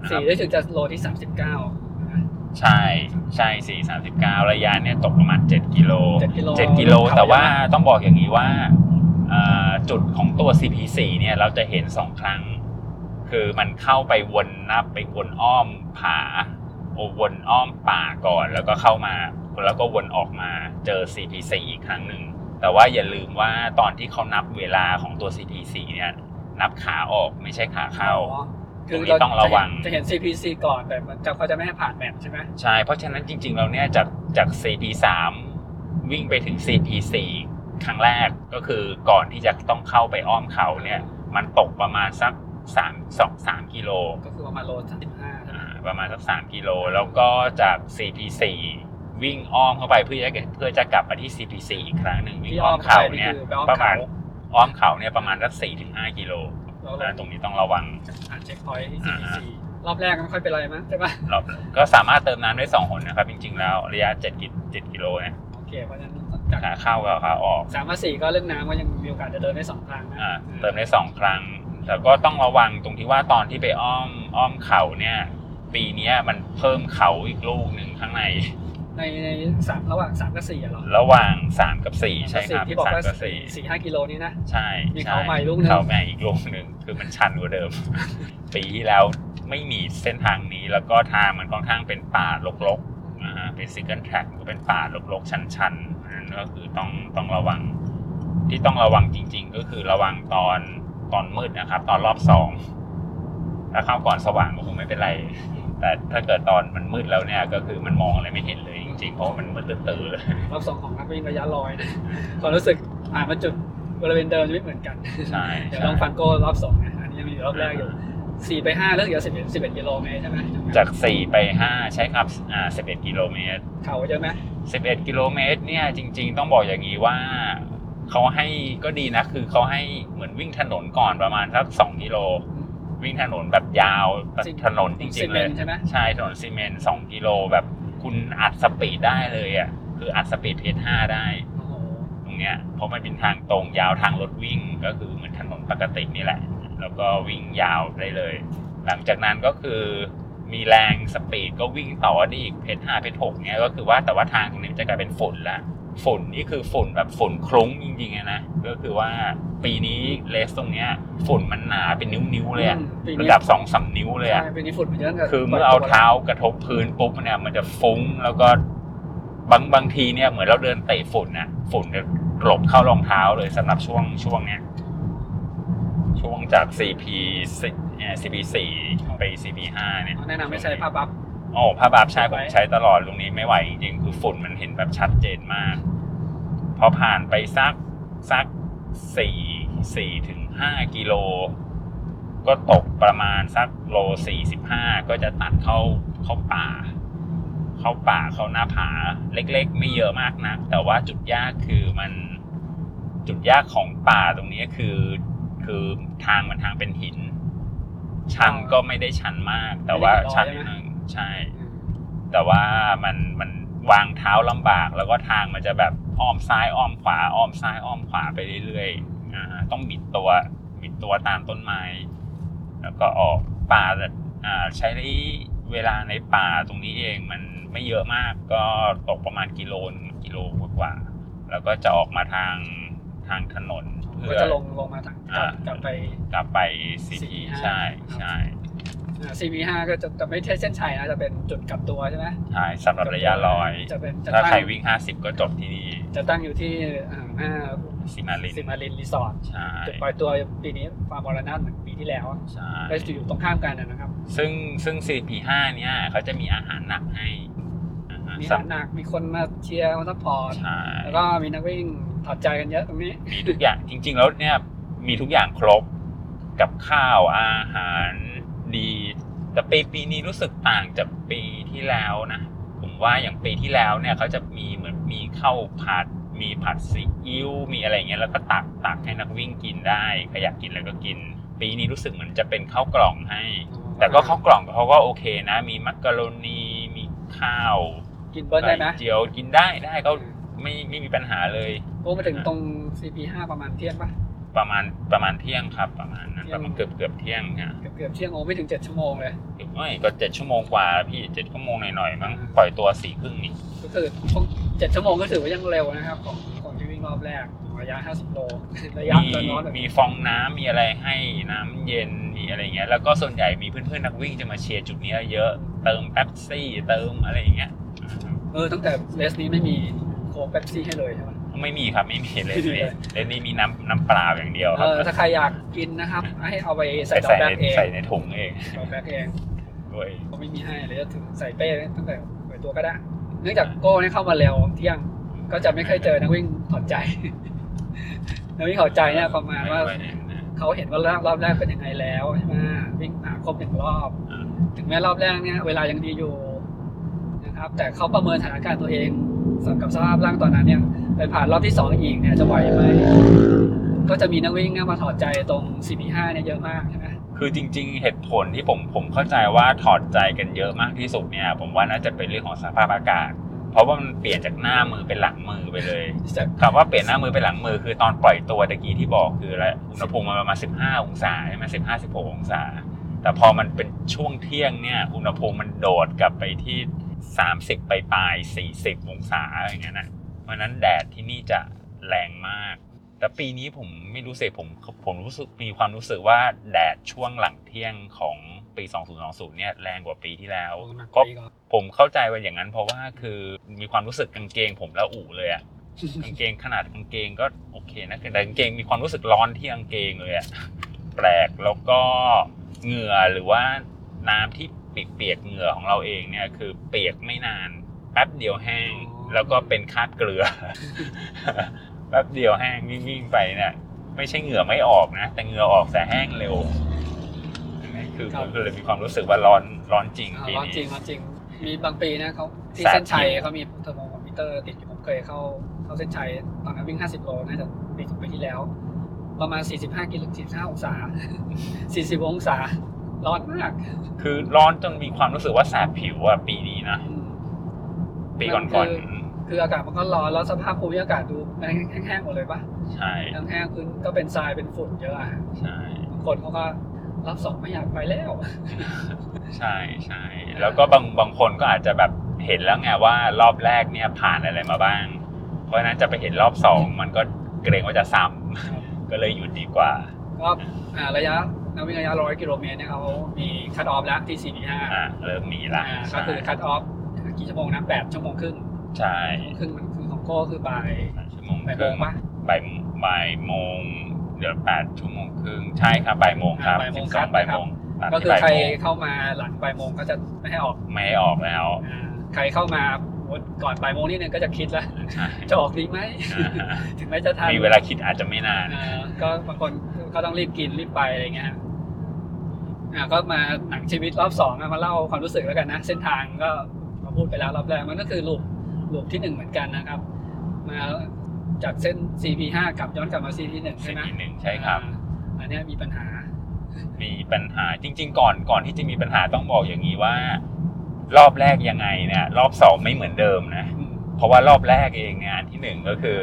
นะครับ
4ได้ถึงจะโลที่39นะ
ใช่ใช่สี่สามสิบเก้าระยะเนี่ยตกประมาณเจ็ดกิโล
7กิโล
เจ็ดกิโล
เขา
แต่ว่า
เยอะมาก
ต้องบอกอย่างนี้ว่าเอ่อจุดของตัว CP4 เนี่ยเราจะเห็นสองครั้ง คือมันเข้าไปวนนับไปวนอ้อมผาโอวนอ้อมป่าก่อน แล้วก็เข้ามา แล้วก็วนออกมาเจอ CP4 อีกครั้งหนึ่งแต่ว่าอย่าลืมว่าตอนที่เขานับเวลาของตัว CP4 เนี่ยนับขาออกไม่ใช่ขาเข้า
อ๋อ
ตรงนี้ต้องระวัง
จะเห็น CPC ก่อนแต่มันจะเขาจะไม่ให้ผ่านแมปใช่ไหม
ใช่เพราะฉะนั้นจริงๆเราเนี่ยจากจาก CP3 วิ่งไปถึง CP4 ครั้งแรกก็คือก่อนที่จะต้องเข้าไปอ้อมเขาเนี่ย มันตกประมาณสัก 3 2 3กิโล
ก็คือประมาณโล35ใช่ไหม
อ่าประมาณสัก3กิโลแล้วก็จาก CP4 วิ่งอ้อมเข้าไปเพื่อจะเพื่อจะกลับมาที่ CP4 อีกครั้งหนึ่งวิ่ง
ที่
อ้
อ้
อ
อ
ม
ม
เขา
เขา
เนี่ย
คือไปอ้อม
ประมา
เขา
ณอ้อมเขาเนี่ยประมาณสัก4-5กิโล
แล้ว
นะตรงนี้ต้องระวัง
ผ่านเช็คพอยท์ที่
อ่า
CPC รอบแรกก็ไม่ค่อยเป็นไรมั้งใช่ปะ
เราก็สามารถเติมน้ำได้สองหนนะครับ จริง ๆ แล้วระยะ7กิ7กิโลเนี่ย
โอเคเพราะฉะนั้นจาก
ขาเข้ากับขาออก
สามมาสี่ก็เรื่องน้ำก็ยังมีโอกาสจะเดินได้สองครั้งนะ
อ่าเติมได้สองครั้ง แต่ก็ต้องระวังตรงที่ว่าตอนที่ไปอ้อมอ้อมเขาเนี่ย ปีเนี้ยมันเพิ่มเขาอีกลูกหนึ่งข้างใน
ในในสามระหว่างสามกับสี่อะเหรอ
ระหว่าง3กับ4ใช่ครับ
ที่บอก
สาม
ว่า
กับสี่
สี่ห้ากิโลนี้นะ
ใช่
มี
ใช่
เขาใหม่ลูกหนึ่ง
เขาใหม่อีกลูกหนึ่งคือมันชันกว่าเดิม ปีที่แล้วไม่มีเส้นทางนี้แล้วก็ทางมันค่อนข้างเป็นป่ารกๆนะฮะเป็น single track ก็เป็นป่ารกๆชันๆอันนั้นก็คือต้องต้องระวัง ที่ต้องระวังจริง ๆ ก็คือระวังตอน ตอนมืดนะครับ ตอนรอบสองถ้าเข้าก่อนสว่างก็คงไม่เป็นไร แต่ถ้าเกิดตอนมันมืดแล้วเนี่ย ก็คือมันมองอะไรไม่เห็นเลยจริงๆเพราะว่ามันมืดตื้อๆเลย
รอบสองของนักวิ่งระยะลอยนะความรู้สึกผ่านมาจุดบริเวณเดิมจะไม่เหมือนกัน
ใช่
เดี๋ยว
ใช่
ลองฟังโก้รอบสองนะอันนี้ยังมีอยู่รอบแรกอยู่สี่ไปห้าแล้วเหลือสิบเอ็ดสิบเอ็ดกิโลเมตรใช่ไหม
จาก4ไป5ใช่ครับอ่า11กิโลเมตร
เขาเยอะไหม
11กิโลเมตรเนี่ยจริง ๆ ต้องบอกอย่างนี้ว่า เขาให้ก็ดีนะ คือเขาให้เหมือนวิ่งถนนก่อนประมาณสัก2กิโล วิ่งถนนแบบยาวแบบถนนจริ
ซี
งๆ
เม
เลย
นต์ใช่ไหม
ใช่ถนนซีเมนต์2กิโลแบบคุณอัด speed ได้เลยอะคืออัด speed pace 5ได้
โอ้โห
ตรงเนี้ยเพราะมันเป็นทางตรงยาวทางรถวิ่งก็คือเหมือนถนนปกตินี่แหละ แล้วก็วิ่งยาวได้เลย หลังจากนั้นก็คือมีแรง speed ก็วิ่งต่อได้อีก pace ห้า pace หกเนี่ยก็คือว่าแต่ว่าทางตรงนี้มันจะกลายเป็นฝุ่นละ ฝุ่นนี่คือฝุ่นแบบฝุ่นคลุ้งจริงๆอะนะก็คือว่าปีนี้ race ตรงเนี้ยฝุ่นมันหนาเป็นนิ้วๆเลยอะ
อืมปีนี้
ระดับสองสามนิ้วเลยอะ
ใช่ปีนี้ฝุ่นมันเยอะกับ
คือเมื่อเอาเท้ากระทบพื้นปุ๊บเนี่ยมันจะฟุ้งแล้วก็บางบางทีเนี่ยเหมือนเราเดินเตะฝุ่นนะฝุ่นจะกลบเข้ารองเท้าเลยสำหรับช่วงช่วงเนี้ยช่วงจาก CP 10เอ่อ CP 4ไป CP 5เนี่ย
แนะนำไม่ใช้ผ้าบัฟ
โอ้ผ้าบาบใช้
ไว้
ผมใช้ตลอดตรงนี้ไม่ไหวจริงๆคือฝุ่นมันเห็นแบบชัดเจนมาก พอผ่านไปสักสักสี่สี่ถึงห้ากิโล ก็ตกประมาณสักโลสี่สิบห้าก็จะตัดเข้าเข้าป่า เข้าป่าเข้าหน้าผาเล็ก ๆ ไม่เยอะมากนักแต่ว่าจุดยากคือมันจุดยากของป่าตรงนี้คือคือทางมันทางเป็นหิน ชันก็ไม่ได้ชันมาก แต่ว่าชันนิดนึง ใช่ แต่ว่ามันมันวางเท้าลำบาก แล้วก็ทางมันจะแบบอ้อมซ้ายอ้อมขวาอ้อมซ้ายอ้อมขวาไปเรื่อยๆอ่าต้องบิดตัวบิดตัวตามต้นไม้ แล้วก็ออกป่าแต่อ่าใช้เวลาในป่าตรงนี้เองมันไม่เยอะมากก็ตกประมาณกิโลนึงกิโลกว่าๆแล้วก็จะออกมาทางทางถนนเพื่
ก็
อ
จะลงลงมาทาง
อ่า
กลับไป
กลับไปซีพี
CP5
ใช่ใช่
อ่า CP5 ก็จะจะไม่ใช่เส้นชัยนะจะเป็นจุดกลับตัวใช่ไหม
ใช่สำหรับระยะร้อย
จะเป็นจะ
ถ้า
ตั้ง
ใครวิ่ง 50 ก็จบที่นี่
จะตั้งอยู่ที่อ่าหน้า
ซิมาลิน
ซิมารินรีสอร์ท
ใช่
จุดปล่อยตัวปีนี้ฟาร์มบอลนัทเหมือนปีที่แล้ว
ใช่
ก็จะอยู่ตรงข้ามกันนะนะครับ
ซึ่งซึ่ง CP5 เนี่ยเขาจะมีอาหารหนักให้อ่าฮะ
มีฐานหนักมีคนมาเชียร์มา support
ใช่
แล้วก็มีนักวิ่งถอดใจกันเยอะตรงนี้
มีทุกอย่างจริง ๆ แล้วเนี่ยมีทุกอย่างครบกับข้าวอาหาร ดี แต่ปีปีนี้รู้สึกต่างจากปีที่แล้วนะ ผมว่าอย่างปีที่แล้วเนี่ยเขาจะมีเหมือนมีข้าวผัด มีผัดซีอิ๊วมีอะไรเงี้ยแล้วก็ตักตักให้นักวิ่งกินได้ใครอยากกินอะไรก็กิน ปีนี้รู้สึกเหมือนจะเป็นข้าวกล่องให้ แต่ก็ข้าวกล่องเขาก็โอเคนะ มีมักกะโรนีมีข้าว
กินเบิร์ดได้ไหม
ไข่เจียวกินได้ได้ก็ไม่ไม่มีปัญหาเลย
โอ้มาถึงตรง CP5 ประมาณเที่ยงปะ
ประมาณประมาณเที่ยงครับ ประมาณนั้น
เที่
ป
ยง
ระมาณเกือบเกือบเที่ยงนะ
เกือบเกือบเที่ยงโอ้ไม่ถึง7ชั่วโมงเลย
ไม่ก็เจ็ดชั่วโมงกว่าแล้วพี่เจ็ดชั่วโมงหน่อยๆมั้ง
อืม
ปล่อยตัวสี่ครึ่งนี่
ก็คือช่วงเจ็ดชั่วโมงก็ถือว่ายังเร็วนะครับ ของของที่วิ่งรอบแรกระยะ50โลระยะ
มี
ร้อนๆแบบ
มี
นี้
ฟองน้ำมีอะไรให้น้ำเย็นมีอะไรเงี้ยแล้วก็ส่วนใหญ่มีเพื่อนๆนักวิ่งจะมาเชียร์จุดนี้เยอะเติมแป๊บซี่เติมอะไรอย่างเงี้ย
เออตั้งแต่เลสนี้ไม่มีโค้กเป๊ปซี่ให้เลยใช่ไหม
ไม่มีครับไม่มีเลย
ไม่มีเลย
เลยนี่มีน้ำน้ำเปล่าอย่างเดียวค
เอ
รับ
อถ้าใครอยากกินนะครับ ให้เอาไปใส่
ใส่
ดอก
ใส่
แบกเอง
ใส่ในถุงเอง
ดอกแบกเอง
ด้วย
ก็ไม่มีให้เลยจะถึงใส่เป้ตั้งแต่เปิดตัวก็ได้ เนื่องจากโก้เนี่ยเข้ามาเร็วเที่ยงก็จะไม่เคยเจอนักวิ่งถอดใจนักวิ่งถอดใจเนี่ยประมาณว่า
ไม่ค่อยเห็นนะ
เขาเห็นว่ารอบรอบแรกเป็นยังไงแล้วใช่ไหมวิ่งมาครบหนึ่งรอบ
อ่า
ถึงแม้รอบแรกเนี่ยเวลายังดีอยู่นะครับ แต่เขาประเมินสถานการณ์ตัวเอง สำหรับกับสภาพร่างตอนนั้นเนี่ยไปผ่านรอบที่สองอีกเนี่ยจะไหวไหมก็จะมีนักวิ่งเนี่ยมาถอดใจตรง CP5 เนี่ยเยอะมากใช่ไหม
คือจริง ๆ เหตุผลที่ผมผมเข้าใจว่าถอดใจกันเยอะมากที่สุดเนี่ย ผมว่าน่าจะเป็นเรื่องของสภาพอากาศ เพราะว่ามันเปลี่ยนจากหน้ามือเป็นหลังมือไปเลย
แต่
คำว่าเปลี่ยนหน้ามือเป็นหลังมือคือตอนปล่อยตัวตะกี้ที่บอกคืออะไรอุณหภูมิมันประมาณ15 องศาใช่ไหมสิบห้าสิบหกองศา แต่พอมันเป็นช่วงเที่ยงเนี่ย อุณหภูมิมันโดดกลับไปที่ 30 ไปปลายๆ40 องศาอะไรอย่างเงี้ยนะเพราะฉะนั้นแดดที่นี่จะแรงมาก แต่ปีนี้ผมไม่รู้สึกผมผมรู้สึกมีความรู้สึกว่าแดดช่วงหลังเที่ยงของปี 2020 เนี่ยแรงกว่าปีที่แล้ว
หนักก
ก็
ว่าอีกเหรอ
ผมเข้าใจว่าอย่างนั้น เพราะว่าคือมีความรู้สึกกางเกง ผมแล้วอู่เลยอะกางเกงขนาดกางเกงก็โอเคนะแต่กางเกงมีความรู้สึกร้อนที่กางเกงเลยอะแปลกแล้วก็เหงื่อหรือว่าน้ำที่ เปียกๆเหงื่อของเราเองเนี่ยคือเปียกไม่นานแป๊บเดียวแห้งแล้วก็เป็นคราดเกลือแป๊บเดียวแห้งวิ่งๆไปเนี่ยไม่ใช่เหงื่อไม่ออกนะ แต่เหงื่อออกแต่แห้งเร็วอันนี้คือ
ครับ
คือเลยมีความรู้สึกว่าร้อนร้อนจริง
อ่า
ปี
ร้อน
นี้
จริงร้อนจริง มีบางปีนะเขาที่
แสบ
เส้นชัย
ผิว
เขามีเทอร์โมมิเตอร์ติดอยู่ผมเคยเข้าเข้าเส้นชัยตอนนั้นวิ่ง 50 โลน่าจะปีสองปีที่แล้ว ประมาณ 45 กิโล45องศา 40 องศา ร้อนมาก
คือร้อนจนมีความรู้สึกว่าแสบผิวอะปีนี้นะ
อืม
ปีก่อน
คือคืออากาศมันก็ร้อนแล้วสภาพภูมิอากาศดูมันแห้งๆหมดเลยปะ
ๆใช่
แห้งๆพื้นก็เป็นทรายเป็นฝุ่นเยอะอะ
ใช่
บางคนเขาก็รับสองไม่อยากไปแล้ว
ใช่ใช่แล้วก็บางบางคนก็อาจจะแบบเห็นแล้วไงว่ารอบแรกเนี่ยผ่านอะไรมาบ้าง เพราะฉะนั้นจะไปเห็นรอบสองมันก็เกรงว่าจะซ้ำก็เลยหยุดดีกว่า
ก็อ่าระยะ นักวิ่งระยะ100กิโลเมตรเนี่ยเขามี cut off แล้วที่45
อ่าเริ่มมีละ
อ่าก็
ใช่
คือ cut off กี่ชั่วโมงนะ8ชั่วโมงครึ่ง
ใช่
ครึ่งมันคือของโก้คือบ่าย
ชั่วโมง
บ่าย
ค
โม
รึ่
ง
ง
ปะ
บ่ายบ่ายโมงเดี๋ยวแปดชั่วโมงครึ่งใช่ครับบ่ายโมงครับ
อ่าบ่ายโม
สิ
ง
บ
ค
ส
รั
อบงบ่ายโมงตัด
ก็
ที่
คือ
บ่าย
ใคร
โมง
เข้ามาหลังบ่ายโมงก็จะไม่ให้ออก
ไม่ให้ออกแล้ว
อ่าใครเข้ามา ก่อนบ่ายโมงนิดนึงก็จะคิดแล้ว
ใช่
จะออกดีไหม
อ่า
ถึงแม้จะทัน
มีเวลาคิดอาจจะไม่นาน
อ่าก็บางคนก็ต้องรีบกินรีบไปอะไรเงี้ยอ่าก็มาหนังชีวิตรอบสองอะมาเล่าความรู้สึกแล้วกันนะ เส้นทางก็มาพูดไปแล้วรอบแรกมันก็คือลูปลูปที่หนึ่งเหมือนกันนะครับ มาจากเส้น CP5 กลับย้อนกลับมา CP1 ใช่ไหม
CP1 ใช่ครับ
อ่าอันเนี้ยมีปัญหา
มีปัญหาจริง ๆ ก่อนก่อนที่จะมีปัญหาต้องบอกอย่างนี้ว่า รอบแรกยังไงเนี่ยรอบสองไม่เหมือนเดิมนะ
อืม
เพราะว่ารอบแรกเองเนี่ยอันที่หนึ่งก็คือ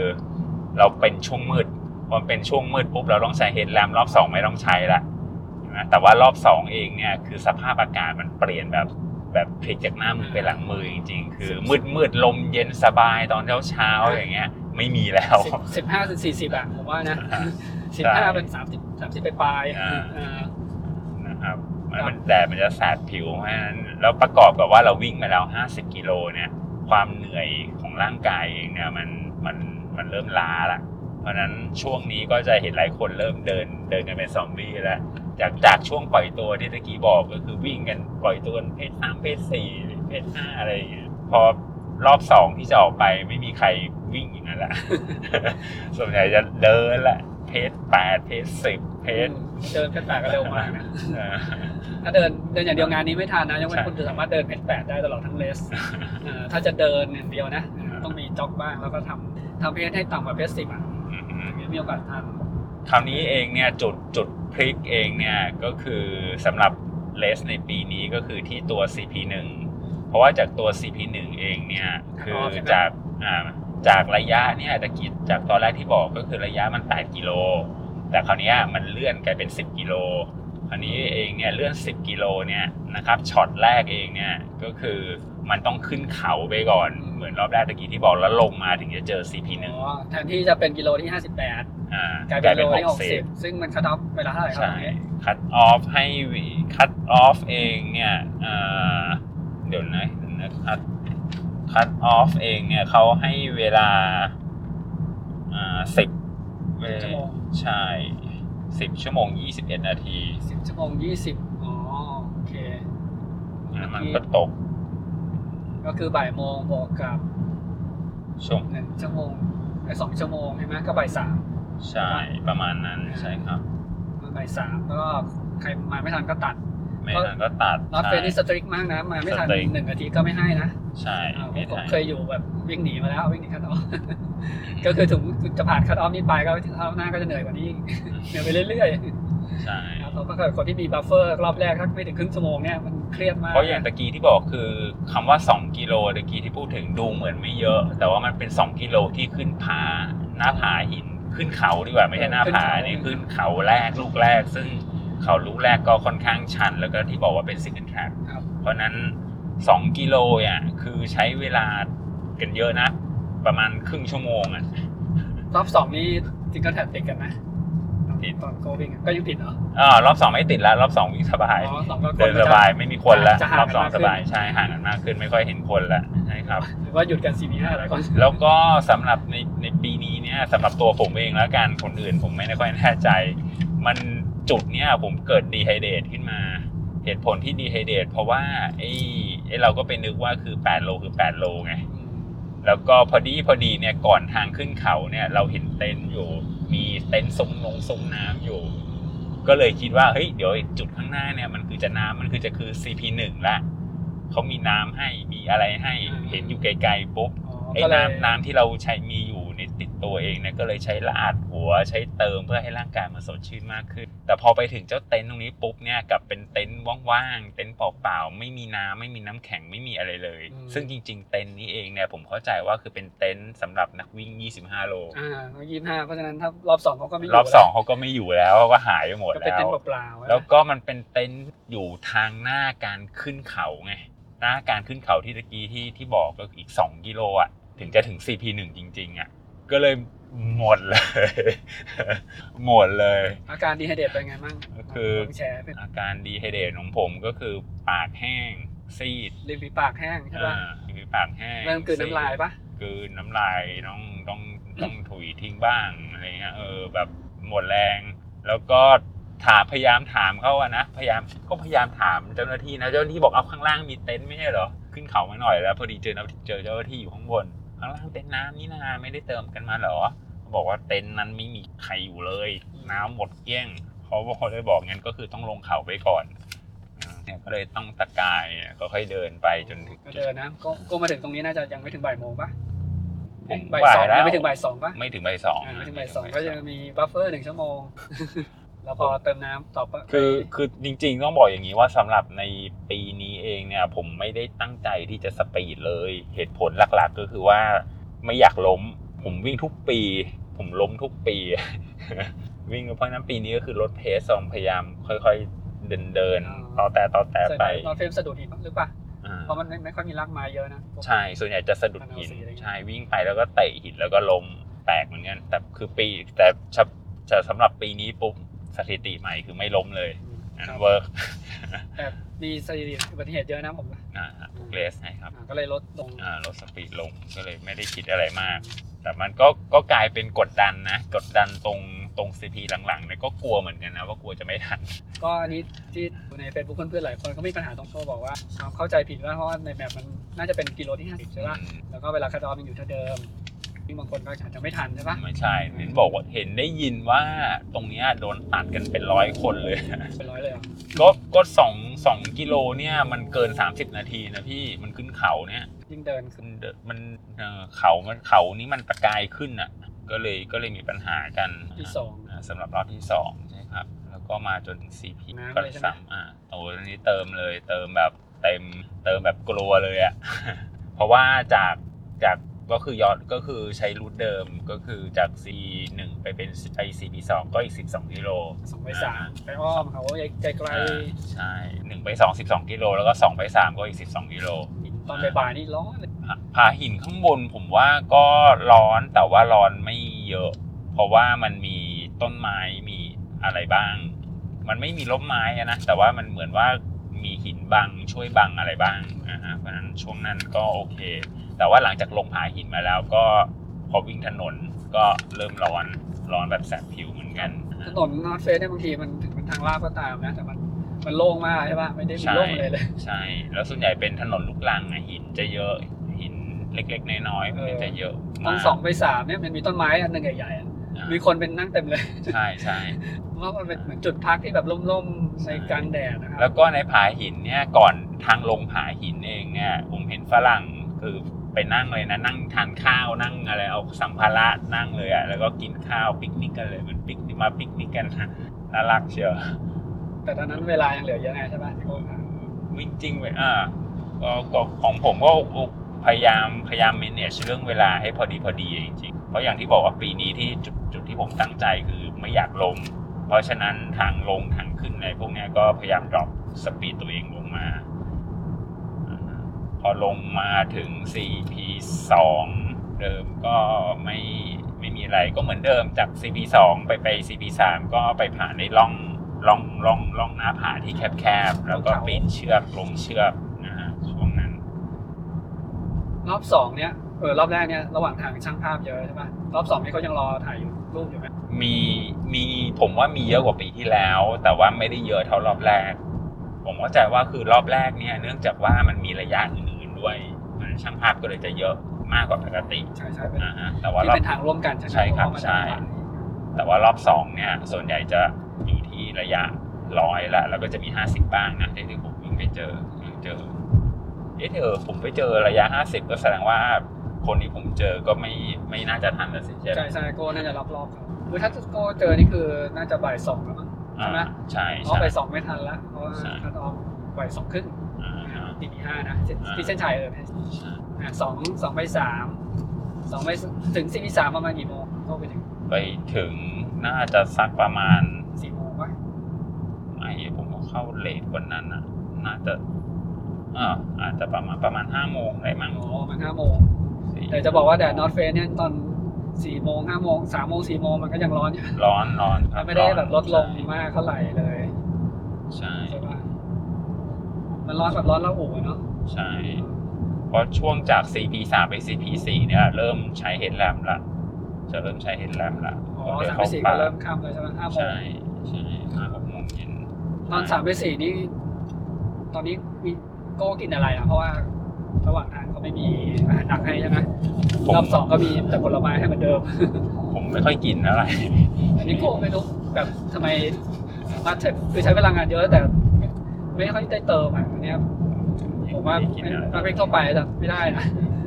เราเป็นช่วงมืดพอมันเป็นช่วงมืดปุ๊บเราต้องใช้เฮดแลมรอบสองไม่ต้องใช้ละใช่ไหมแต่ว่ารอบสองเองเนี่ยคือสภาพอากาศมันเปลี่ยนแบบแบบพลิกจากหน้ามือไปหลังมือจริงๆ คือมืดมืดลมเย็นสบายตอนเช้าเช้าๆอย่างเงี้ย ไม่มีแล้ว
สิบสิบห้าถึงสี่สิบอะผมว่านะ
อ่า
สิบห้าเป็นสามสิบสามสิบไปปลายๆ
อ่า
อ่า
นะครับมันมันแดดมันจะแสบผิวเพราะฉะนั้น แล้วประกอบกับว่าเราวิ่งมาแล้ว 50 กิโลเนี่ย ความเหนื่อยของร่างกายเองเนี่ยมันมันมันเริ่มล้าละเพราะนั้นช่วงนี้ก็จะเห็นหลายคนเริ่มเดินเดินกันเป็นซอมบี้แล้ว จากจากช่วงปล่อยตัวที่ตะกี้บอกก็คือวิ่งกันปล่อยตัวเพศสามเพศสี่เพศห้าอะไรอย่างเงี้ยพอรอบสองที่จะออกไปไม่มีใครวิ่งอย่างนั้นละส่วนใหญ่จะเดินละเพศแปดเพศสิบ เพศ
เดินเพชรแปดก็เร็วมากนะ
เออ
ถ้าเดินเดินอย่างเดียวงานนี้ไม่ทันนะยังไม่
ใช่
คุณจะสามารถเดินเพชรแปดได้ตลอดทั้งเลสเออถ้าจะเดินอย่างเดียวนะเออต้องมีจ็อกบ้างแล้วก็ทำทำเพชรให้ต่ำกว่าเพชรสิบอะ
อือหือ
ถึงจะมีโอกาสทัน
คราวนี้เองเนี่ยจุดจุดพลิกเองเนี่ยก็คือสำหรับเลสในปีนี้ก็คือที่ตัว CP1 เพราะว่าจากตัว CP1 เองเนี่ยคือจากอ่าจากระยะเนี่ยตะกี้จากตอนแรกที่บอกก็คือระยะมัน 8 กิโล แต่คราวเนี้ยมันเลื่อนกลายเป็น 10 กิโลคราวนี้เองเนี่ยเลื่อน 10 กิโลเนี่ยนะครับช็อตแรกเองเนี่ยก็คือมันต้องขึ้นเขาไปก่อนเหมือนรอบแรกตะกี้ที่บอกแล้วลงมาถึงจะเจอ CP1
อ๋อแทนที่จะเป็นกิโลที่ 58
อ่าก
ลายเป็นกิโลที่
60
60ซึ่งมัน cut off เวลาเท่าไหร่ครับ
ใช่
ตรงนี้
cut off ให้ cut off เองเนี่ยเอ่อเดี๋ยวนะ cut cut off เองเนี่ยเขาให้เวลาอ่าสิบ
ชั่วโมง
ใช่สิบชั่วโมงยี่สิบเอ็ดนาที
10ชั่วโมง20อ๋อโอเค
แล้วมันก็ตก
ก็คือบ่ายโมงบวกกับ
ช่วง
หนึ่งชั่วโมงไอ้สองชั่วโมงใช่ไหมก็บ่ายสาม
ใช่ประมาณนั้นใช่ครับ
มันบ่ายสามแล้วก็ใครมาไม่ทันก็ตัด
ไม่นั้นก็ตัด
นอตเฟ
ใช่
นี่ strictมากนะ มาไม่ทัน
strict
หนึ่งนาทีก็ไม่ให้นะ
ใช่
อ่าผม
ไม่
ผม
ทัน
เคยอยู่แบบวิ่งหนีมาแล้ววิ่งหนี cut off ก็คือถึงจะผ่าน cut off นี้ไปก็รอบหน้าก็จะเหนื่อยกว่านี้อีกเหนื่อยไปเรื่อยๆ
ใช่
ครับเพราะถ้าเกิดคนที่มี buffer รอบแรกถ้าไม่ถึงครึ่งชั่วโมงเนี่ยมันเครียดมาก
เพราะอย่างตะกี้ที่บอกคือคำว่า 2 กิโลตะกี้ที่พูดถึงดูเหมือนไม่เยอะ แต่ว่ามันเป็น 2 กิโลที่ขึ้นผาหน้าผาหินขึ้นเขาดีกว่าไม่ใช่หน้าผานี่ขึ้นเขาแรกลูกแรก ซึ่งเขาลูกแรกก็ค่อนข้างชัน แล้วก็ที่บอกว่าเป็น single track
ครับ
เพราะฉะนั้น 2 กิโลอะคือใช้เวลากันเยอะนะ ประมาณครึ่งชั่วโมงอะ
รอบสองนี่จิงก็แท็บติดกันนะ
ติด
ตอนโควิ่งอะก็ยังติดเหรอ
อ่ารอบสองไม่ติดแล้วรอบสองวิ่งสบาย
อ๋อสองก็ค
เดิน
ก็
ส
จะ
บายไม่มีคนแล้ว
จะห่าง
รอบสอง
กันมากขึ้น
สบายใช่ห่างกันมากขึ้นไม่ค่อยเห็นคนแล้วใช่ครับ
หรือว่าหยุดกัน CB5 หลายคน
แล้วก็สำหรับในในปีนี้เนี่ยสำหรับตัวผมเองแล้วกันคนอื่นผมไม่ได้ค่อยแน่ใจ มันจุดเนี้ยผมเกิดดีไฮเดตขึ้นมา เหตุผลที่ดีไฮเดตเพราะว่าไอ้ไอ้เราก็ไปนึกว่าคือ 8 โลคือ 8 โลไง แล้วก็พอดีพอดีเนี่ยก่อนทางขึ้นเขาเนี่ยเราเห็นเต็นท์อยู่ มีเต็นท์ซุ้มนงซุ้มน้ำอยู่ ก็เลยคิดว่าเฮ้ยเดี๋ยวไอ้จุดข้างหน้าเนี่ยมันคือจะน้ำมันคือจะคือ CP1 ละเขามีน้ำให้มีอะไรให้เห็นอยู่ไกลๆปุ๊บ
อ๋อ
ไอ้
ก็เลย
น้ำน้ำที่เราใช้มีอยู่ใน ติดตัวเองเนี่ยก็เลยใช้ลาดหัวใช้เติมเพื่อให้ร่างกายมันสดชื่นมากขึ้น แต่พอไปถึงเจ้าเต็นท์ตรงนี้ปุ๊บเนี่ยกลับเป็นเต็นท์ว่างๆเต็นท์เปล่าๆไม่มีน้ำไม่มีน้ำแข็งไม่มีอะไรเลย ซึ่งจริง ๆ เต็นท์นี้เองเนี่ยผมเข้าใจว่าคือเป็นเต็นท์สำหรับนักวิ่ง 25 โล
อ่ายี่สิบห้าเพราะฉะนั้นถ้ารอบสองเขาก็ไม่ยู่
รอบสองเขาก็ไม่อยู่แล้วเขาก็หายไปหมด
ก็เป็น
แล้
เต็นท์เปล่าๆ
แล้วก็มันเป็นเต็นท์อยู่ทางหน้าการขึ้นเขาไงหน้าการขึ้นเขาที่ตะกี้ที่ที่บอกก็อีก 2 กิโลอะถึงจะถึง CP1 จริงๆอะ ก็เลยหมดเลย หมดเลย
อาการดีไฮเดตเป็นไงบ้าง
ก็คือ
ลงแชร์เป็น
อาการ dehydrate ของผมก็คือปากแห้งซีด
ริมฝีปากแห้งใช่ป่ะ
อ่ามีปากแห้ง
เริ่มกลืนน้ำลายปะ
กลืนน้ำลายต้องต้องต้องถุยทิ้งบ้างอะไรเงี้ยเออแบบหมดแรง แล้วก็ถามพยายามถามเขาอะนะพยายามก็พยายามถามเจ้าหน้าที่นะเจ้าหน้าที่บอกเอาข้างล่างมีเต็นท์ไม่ใช่เหรอขึ้นเขามาหน่อยแล้ว พอดีเจอเจอเจ้าหน้าที่อยู่ข้างบน ข้างล่างเต็นท์น้ำนี่นาไม่ได้เติมกันมาเหรอบอกว่าเต็นท์นั้นไม่มีใครอยู่เลย น้ำหมดเกลี้ยงเขาบอกเขาเลยบอกงั้นก็คือต้องลงเขาไปก่อนอ่าเนี่ยก็เลยต้องตะกายก็ค่อยเดินไปจนถึง
ก็เดินนะก็ก็มาถึงตรงนี้น่าจะยังไม่ถึงบ่ายโมงปะ
ผม
บ่าย
ว่า
สอง
แล้ว
ยังไม่ถึงบ่ายสองปะ
ไม่ถึงบ่ายสอง
อ่าไม่ถึงบ่ายสองก็ยังมี buffer หนึ่งชั่วโมง แล้วพอเติมน้ำต่อไป
คือคือจริง ๆ ต้องบอกอย่างนี้ว่าสำหรับในปีนี้เองเนี่ยผมไม่ได้ตั้งใจที่จะ speed เลย เหตุผลหลักๆ ก็คือว่าไม่อยากล้ม ผมวิ่งทุกปี ผมล้มทุกปี วิ่งเพราะฉะนั้นปีนี้ก็คือลด pace ลงพยายามค่อยๆเดินเดินๆต่อแต่ต่อแต่
ใส่
ไป
นอนเฟรมสะดุดหินหรือเปล่า
อ่า
เพราะมันไม่ไม่ค่อยมีรากไม้เยอะนะ
ใช่ ส่วนใหญ่จะสะดุดหิน
อะไรอย่างเงี้ย
ใช่ วิ่งไปแล้วก็เตะหินแล้วก็ล้มแตกเหมือนกัน แต่คือปีแต่จะสำหรับปีนี้ปุ๊บ สถิติใหม่คือไม่ล้มเลย
อืม
อัน
ครับ
work
แต่มีสถิติอุบัติเหตุเยอะนะผมนะ
อ่าฮะทุก race นะครับ
อ่าก็เลยลดลง
อ่าลด speed ลงก็เลยไม่ได้คิดอะไรมาก แต่มันก็ก็กลายเป็นกดดันนะ กดดันตรงตรงซีพีหลังๆเนี่ยก็กลัวเหมือนกันนะว่ากลัวจะไม่ทัน
ก็อันนี้ที่ใน Facebook เพื่อนๆหลายคนก็มีปัญหาตรงโชว์บอกว่าความเข้าใจผิดว่าเพราะว่าในแบบมันน่าจะเป็นกิโลที่ 50 ใช่ป่ะ
อืม
แล้วก็เวลาคัดออฟมันอยู่เท่าเดิม ที่บางคนก็อาจจะไม่ทันใช่ป่ะ
ไม่ใช่เห็นบอกว่าเห็นได้ยินว่าตรงเนี้ยโดนตัดกันเป็นร้อยคนเลย
เป็นร้อยเลยเหรอ
ก็ก็สองสองกิโลเนี่ยมันเกิน 30 นาทีนะพี่มันขึ้นเขาเนี่ย
ยิ่งเดินขึ้
มันนเดมันเอ่อเขามันเขานี้มันตะกายขึ้นอะ ก็เลยก็เลยมีปัญหากัน
ที่สอง
อ่าสำหรับรอบที่สองใช่ครับ แล้วก็มาจน CP
น้ำ
ก็
เลยใช่ไหม
ซ้ำอ่าโอ้โหอันนี้เติมเลยเติมแบบเต็มเติมแบบกลัวเลยอะเพราะว่าจากจาก ก็คือยอดก็คือใช้รูทเดิมก็คือจาก C1 ไปเป็นไป CP2 ก็อีก 12กิโล
สองไปสามไปอ้อมเขาไกล
อ่าใช่หนึ่งไปสองสิบสองกิโลแล้วก็สองไปสามก็อีกสิบสองกิโล
ๆหินตอนบ่ายๆนี่ร้อนเลย
ผาหินข้างบนผมว่าก็ร้อนแต่ว่าร้อนไม่เยอะ เพราะว่ามันมีต้นไม้มีอะไรบ้าง มันไม่มีร่มไม้อะนะแต่ว่ามันเหมือนว่ามีหินบังช่วยบังอะไรบ้างนะฮะเพราะฉะนั้นช่วงนั้นก็โอเค แต่ว่าหลังจากลงผาหินมาแล้วก็พอวิ่งถนนก็เริ่มร้อนร้อนแบบแสบผิวเหมือนกันน
ถนน North Face เนี่ยบางทีมันถึงมันทางลาดก็ตามนะแต่มันมันโล่งมากใช่ป่ะไม่ได้มี
ใช่
โล่งเลยเลย
ใช่ แล้วส่วนใหญ่เป็นถนนลูกรังอะหินจะเยอะหินเล็กๆน้อยๆมันจะเยอะ
ตอน
มาก
สองไปสามเนี่ยมันมีต้นไม้อันหนึ่งใหญ่ๆอะ
อ่า
มีคนเป็นนั่งเต็มเลย
ใช่ใช่
เพราะว่ามันเป็นเหมือนจุดพักที่แบบร่มๆในกลางแดดนะครั
แล้วก็ในผาหินเนี่ยก่อนทางลงผาหินเองเนี่ยผมเห็นฝรั่งคือ ไปนั่งเลยนะ นั่งทานข้าวนั่งอะไรเอาสัมภาระนั่งเลยอะแล้วก็กินข้าวปิกนิกกันเลยเหมันปิกนิกมาปิกนิกกันนะน่ารักเชียว
แต่ตอนนั้นเวลายังเหลือเยอะไงใช่ป่ะที่โค้ง
วิ่งจริงไปอ่าก็ก็ของผมก็พยายามพยายาม manage เรื่องเวลาให้พอดีพอดีจริงๆเพราะอย่างที่บอกว่าปีนี้ที่จุดจุดที่ผมตั้งใจคือไม่อยากล้ม เพราะฉะนั้นทางลงทางขึ้นอะไรพวกเนี้ยก็พยายาม drop speed ตัวเองลงมาอ่า พอลงมาถึง CP 2เดิมก็ไม่ไม่มีอะไรก็เหมือนเดิมจาก CP 2ไปไป CP 3ก็ไปผ่านในร่องร่องร่องร่องหน้าผาที่แคบๆแล้วก็ปีนเชือกลงเชือกนะฮะช่วงนั้น
รอบสองเนี่ยเออรอบแรกเนี่ยระหว่างทางช่างภาพเยอะใช่ป่ะรอบสองนี่เขายังรอถ่ายอยู่รูปอยู่ไหม
มีมีผมว่ามีเยอะกว่าปีที่แล้ว แต่ว่าไม่ได้เยอะเท่ารอบแรก ผมเข้าใจว่าคือรอบแรกเนี่ย เนื่องจากว่ามันมีระยะอื่นๆ ด้วยมันช่างภาพก็เลยจะเยอะมากกว่าปกติ
ใช่ใช่เป็น
นะฮะแต่ว่า
ที่
รอบ
เป็นทางร่วมกันใช่ไหม
ใช่ครับ
เพาะว่ามัน
ใช่
ทาง
แต่ว่ารอบสองเนี่ยส่วนใหญ่จะอยู่ที่ระยะร้อยละแล้วก็จะมีห้าสิบบ้างนะที่ที่ผมวิ่งไปเจอเจอเอ๊ะเธอผมไปเจอระยะห้าสิบก็แสดงว่าคนที่ผมเจอก็ไม่ไม่น่าจะทันแล้วสิใช่ไหม
ใช่ใช่โก้น่าจะรับรอบเขาคือถ้าโก้เจอนี่คือน่าจะบ่ายสองแล้วมั้งใช่ไหม
อ่าใช่
เพราะ
ใช่
บ่ายสองไม่ทันละเพราะว่า
ใช่
คัดออฟบ่ายสองครึ่ง
อ่าฮะ
ตีตีห้านะเส้น
อ่า
ที่เส้นชัยเออ
ใช่
อะสองสองไปสามสองไปถึงสี่สามประมาณกี่โมงโก้ไปถึง
ไปถึงน่าจะสักประมาณ
สี่โมงวะ
ไม่ผมก็เข้าเลทกว่านั้นอะ น่าจะอ่าอาจจะประมาณประมาณห้าโมงอะไรมั้ง
อ๋อมันห้าโมง
สี่
แต่จะบอกว่าแดดนอตเฟสเนี่ยตอนสี่โมงห้าโมงสามโมงสี่โมงมันก็ยังร้อนอยู่
ร้อนร้อนครั
มั
บ
นไม่ได้แบบลดลง
ใช่
มากเท่าไหร่เลย
ใช่
ใช่ปะ มันร้อนแบบร้อนละอู่อะเนาะ
ใช่เพราะช่วงจาก CP 3 ไป CP 4 เนี่ยเริ่มใช้เฮดแลมละจะเริ่มใช้เฮดแลมละ
อ๋อ
เดิน
สาม
เข้า
ไปสี่
ป่า
ก็เริ่มค่ำเลยใช่ไหมห้าโมง
ใช่ใช่ห้าหกโมงเย็น
ตอนสามไปสี่นี่ตอนนี้มีโก้กินอะไรอะเพราะว่าระหว่างทางเขาไม่มีอาหารหนักให้ใช่ไหม
ผม
รอบสองก็มีแต่ผลไม้ให้เหมือนเดิม
ผมไม่ค่อยกินอะไร
อันนี้โก้ไม่รู้แบบทำไมมาใช้คือใช้พลังงานเยอะแต่ ไม่ไม่ค่อยได้เติมอะอันเนี้ยผมว่า
ไม่กินอะไร
มันเป็นทั่วไปแต่ไม่ได้นะ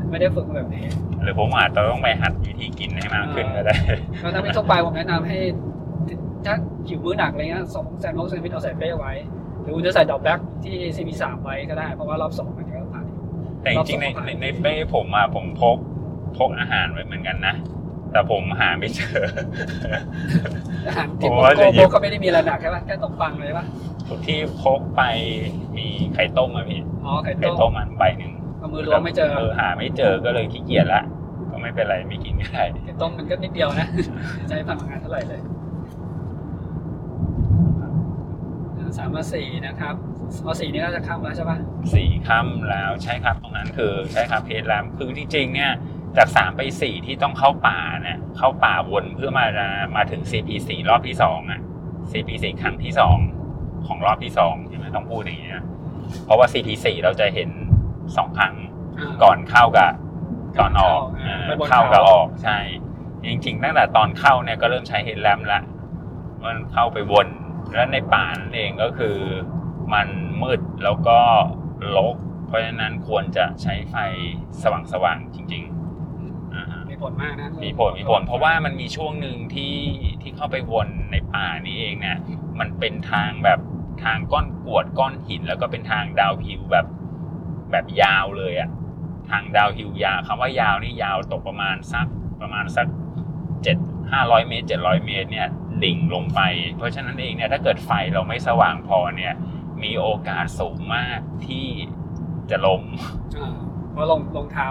ไม่ได้ฝึกมาแบบนี้
หรือผมอาจจะต้องไปหัดวิธีกินให้มากขึ้นก็ได้
แล้วถ้าเป็นทั่วไปผมแนะนำให้ถ้าหิวมื้อหนักอะไรเงี้ยสองแซนด์วิชแซนด์วิชเอาใส่เป้ไว้ หรือคุณจะใส่ดอกแบล็กที่ CP3 ไว้ก็ได้ เพราะว่ารอบสองมันก็ผ่านอยู่
แต่จริงๆในในในเป้ผมอะผมพกพกอาหารไว้เหมือนกันนะ แต่ผมหาไม่เจอ
อาหารที่
ผม
โก
ว่าจะหยิ
โก้
บ
ก็ไม่ได้มีอะไรหนักใช่ปะแค่ตกปังเลยปะ
ทุกที่พกไปมีไข่ต้มอะพี่
อ๋อไข่
ไข่
ต้ม
ต้มอันใบหนึ่ง
เอามือล้วงไม่เจอ
เออหาไม่เจอก็เลยขี้เกียจละก็ไม่เป็นไรไม่กินก็ได้
ไข่ต้มมันก็นิดเดียวนะใช้พลังงานเท่าไหร่เลยสามมาสี่นะครับอ๋อสีนี้ก็จะเข้าแล้วใช่ปะ
สี่ค่ำแล้วใช่ครับตรงนั้นคือใช่ครับเพจแรมคือจริงๆเนี่ย จากสามไปสี่ที่ต้องเข้าป่าเนี่ยเข้าป่าวนเพื่อมามาถึง CP สี่รอบที่สองอะ CP สี่ครั้งที่สองของรอบที่สองใช่ไหมต้องพูดอย่างเงี้ยเพราะว่า CP สี่เราจะเห็นสองครั้งาก่อนเข้ากับตอนออก
อ่า
เออ
ไปบน
เข้า
เขา
กับออกใช่ จริงๆตั้งแต่ตอนเข้าเนี่ยก็เริ่มใช้เฮดแลมละมันเข้าไปวนแล้วในป่านั่นเองก็คือมันมืดแล้วก็รกเพราะฉะนั้นควรจะใช้ไฟสว่างๆจริงๆอ่าฮะ
มีผลมากนะ
มีผลมีผล เพราะว่ามันมีช่วงหนึ่งที่ที่เข้าไปวนในป่านี้เองเนี่ยมันเป็นทางแบบทางก้อนกรวดก้อนหิน แล้วก็เป็นทางดาวฮิลแบบแบบยาวเลยอะทางดาวฮิลยาวคำว่ายาวนี่ยาวตกประมาณสักประมาณสักเจ็ดห้าร้อยเมตรเจ็ดร้อยเมตรเนี่ยดิ่งลงไป เพราะฉะนั้นเองเนี่ยถ้าเกิดไฟเราไม่สว่างพอเนี่ย มีโอกาสสูงมากที่จะล้ม
อ่าเพราะรองรองเท้า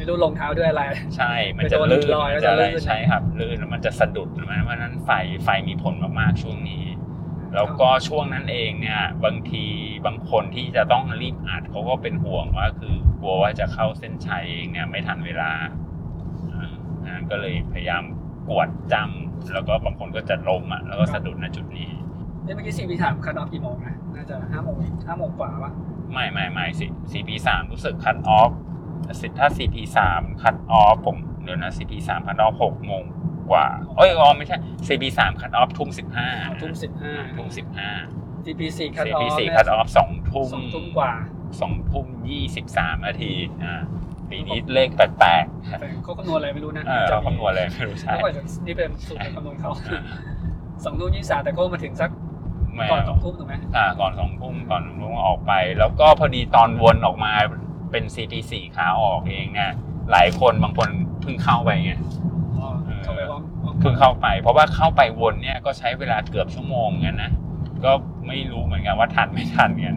ไม่รู้รองเท้าด้วยอะไร
ใช่ มันจะ
ไปโดน
ลื่น
รอย
มัน
แล้ว
จะ
จะลื่
ลื่น
น
ใช่ครับ ลื่นแล้วมันจะสะดุดเพราะฉะนั้นไฟไฟมีผลมากๆช่วงนี้ แล้วก็ช่วงนั้นเองเนี่ยบางทีบางคนที่จะต้องรีบอัดเขาก็เป็นห่วงว่า คือกลัวว่าจะเข้าเส้นชัยเองเนี่ยไม่ทันเวลาอ่าอ่าก็เลยพยายามกวดจำแล้วก็บางคนก็จะล้มอะแล้วก็สะดุดณจุดนี้
เอ้ยเมื่อกี้ซีพีถามคันออฟกี่โมงนะน่าจะห้าโมงห้าโมงกว่าปะ
ไม่ไม่ไม่สิ CP สามรู้สึกคั t ออฟ ถ้า CP สามคั t ออฟผมเดี๋ยวนะ CP สามคั t ออฟหกโมงกว่าเอ้ยอ๋อไม่ใช่ CP สามคั t ออฟทุ่มสิบห้า
ทุ่มสิบห้า
ทุ่มสิบห้า
ซีพีสี่คันออ
CP
ฟ
สี่คั t ออฟสองทุ่ม
สองทุ่มกว่า
สองทุ่มยี่สิบสามนาทีอ่าปีนี้เลขแปลก
แต่เขาคำนวณอะไรไม่รู้นะ
ๆเออเราคำนวณเลยไม่รู้ใช่
เขาอาจจะนี่เป็นสูตรคำนวณเขาสองทุ่มยี่สิบสามแต่ก็มาถึงสัก
ไม่
ก่อนสองทุ่มถูกไหม
อ่าก่อนสองทุ่มก่อนลุงออกไป แล้วก็พอดีตอนวนออกมา เป็น CP สี่ขาออกเองเนี่ยหลายคนบางคนเพิ่งเข้าไปไง
อ๋อเข้าไปพร้อมพร้อม
เพิ่งเข้าไป เพราะว่าเข้าไปวนเนี่ยก็ใช้เวลาเกือบชั่วโมงเหมือนกันนะก็ไม่รู้เหมือนกันว่าทันไม่ทันกัน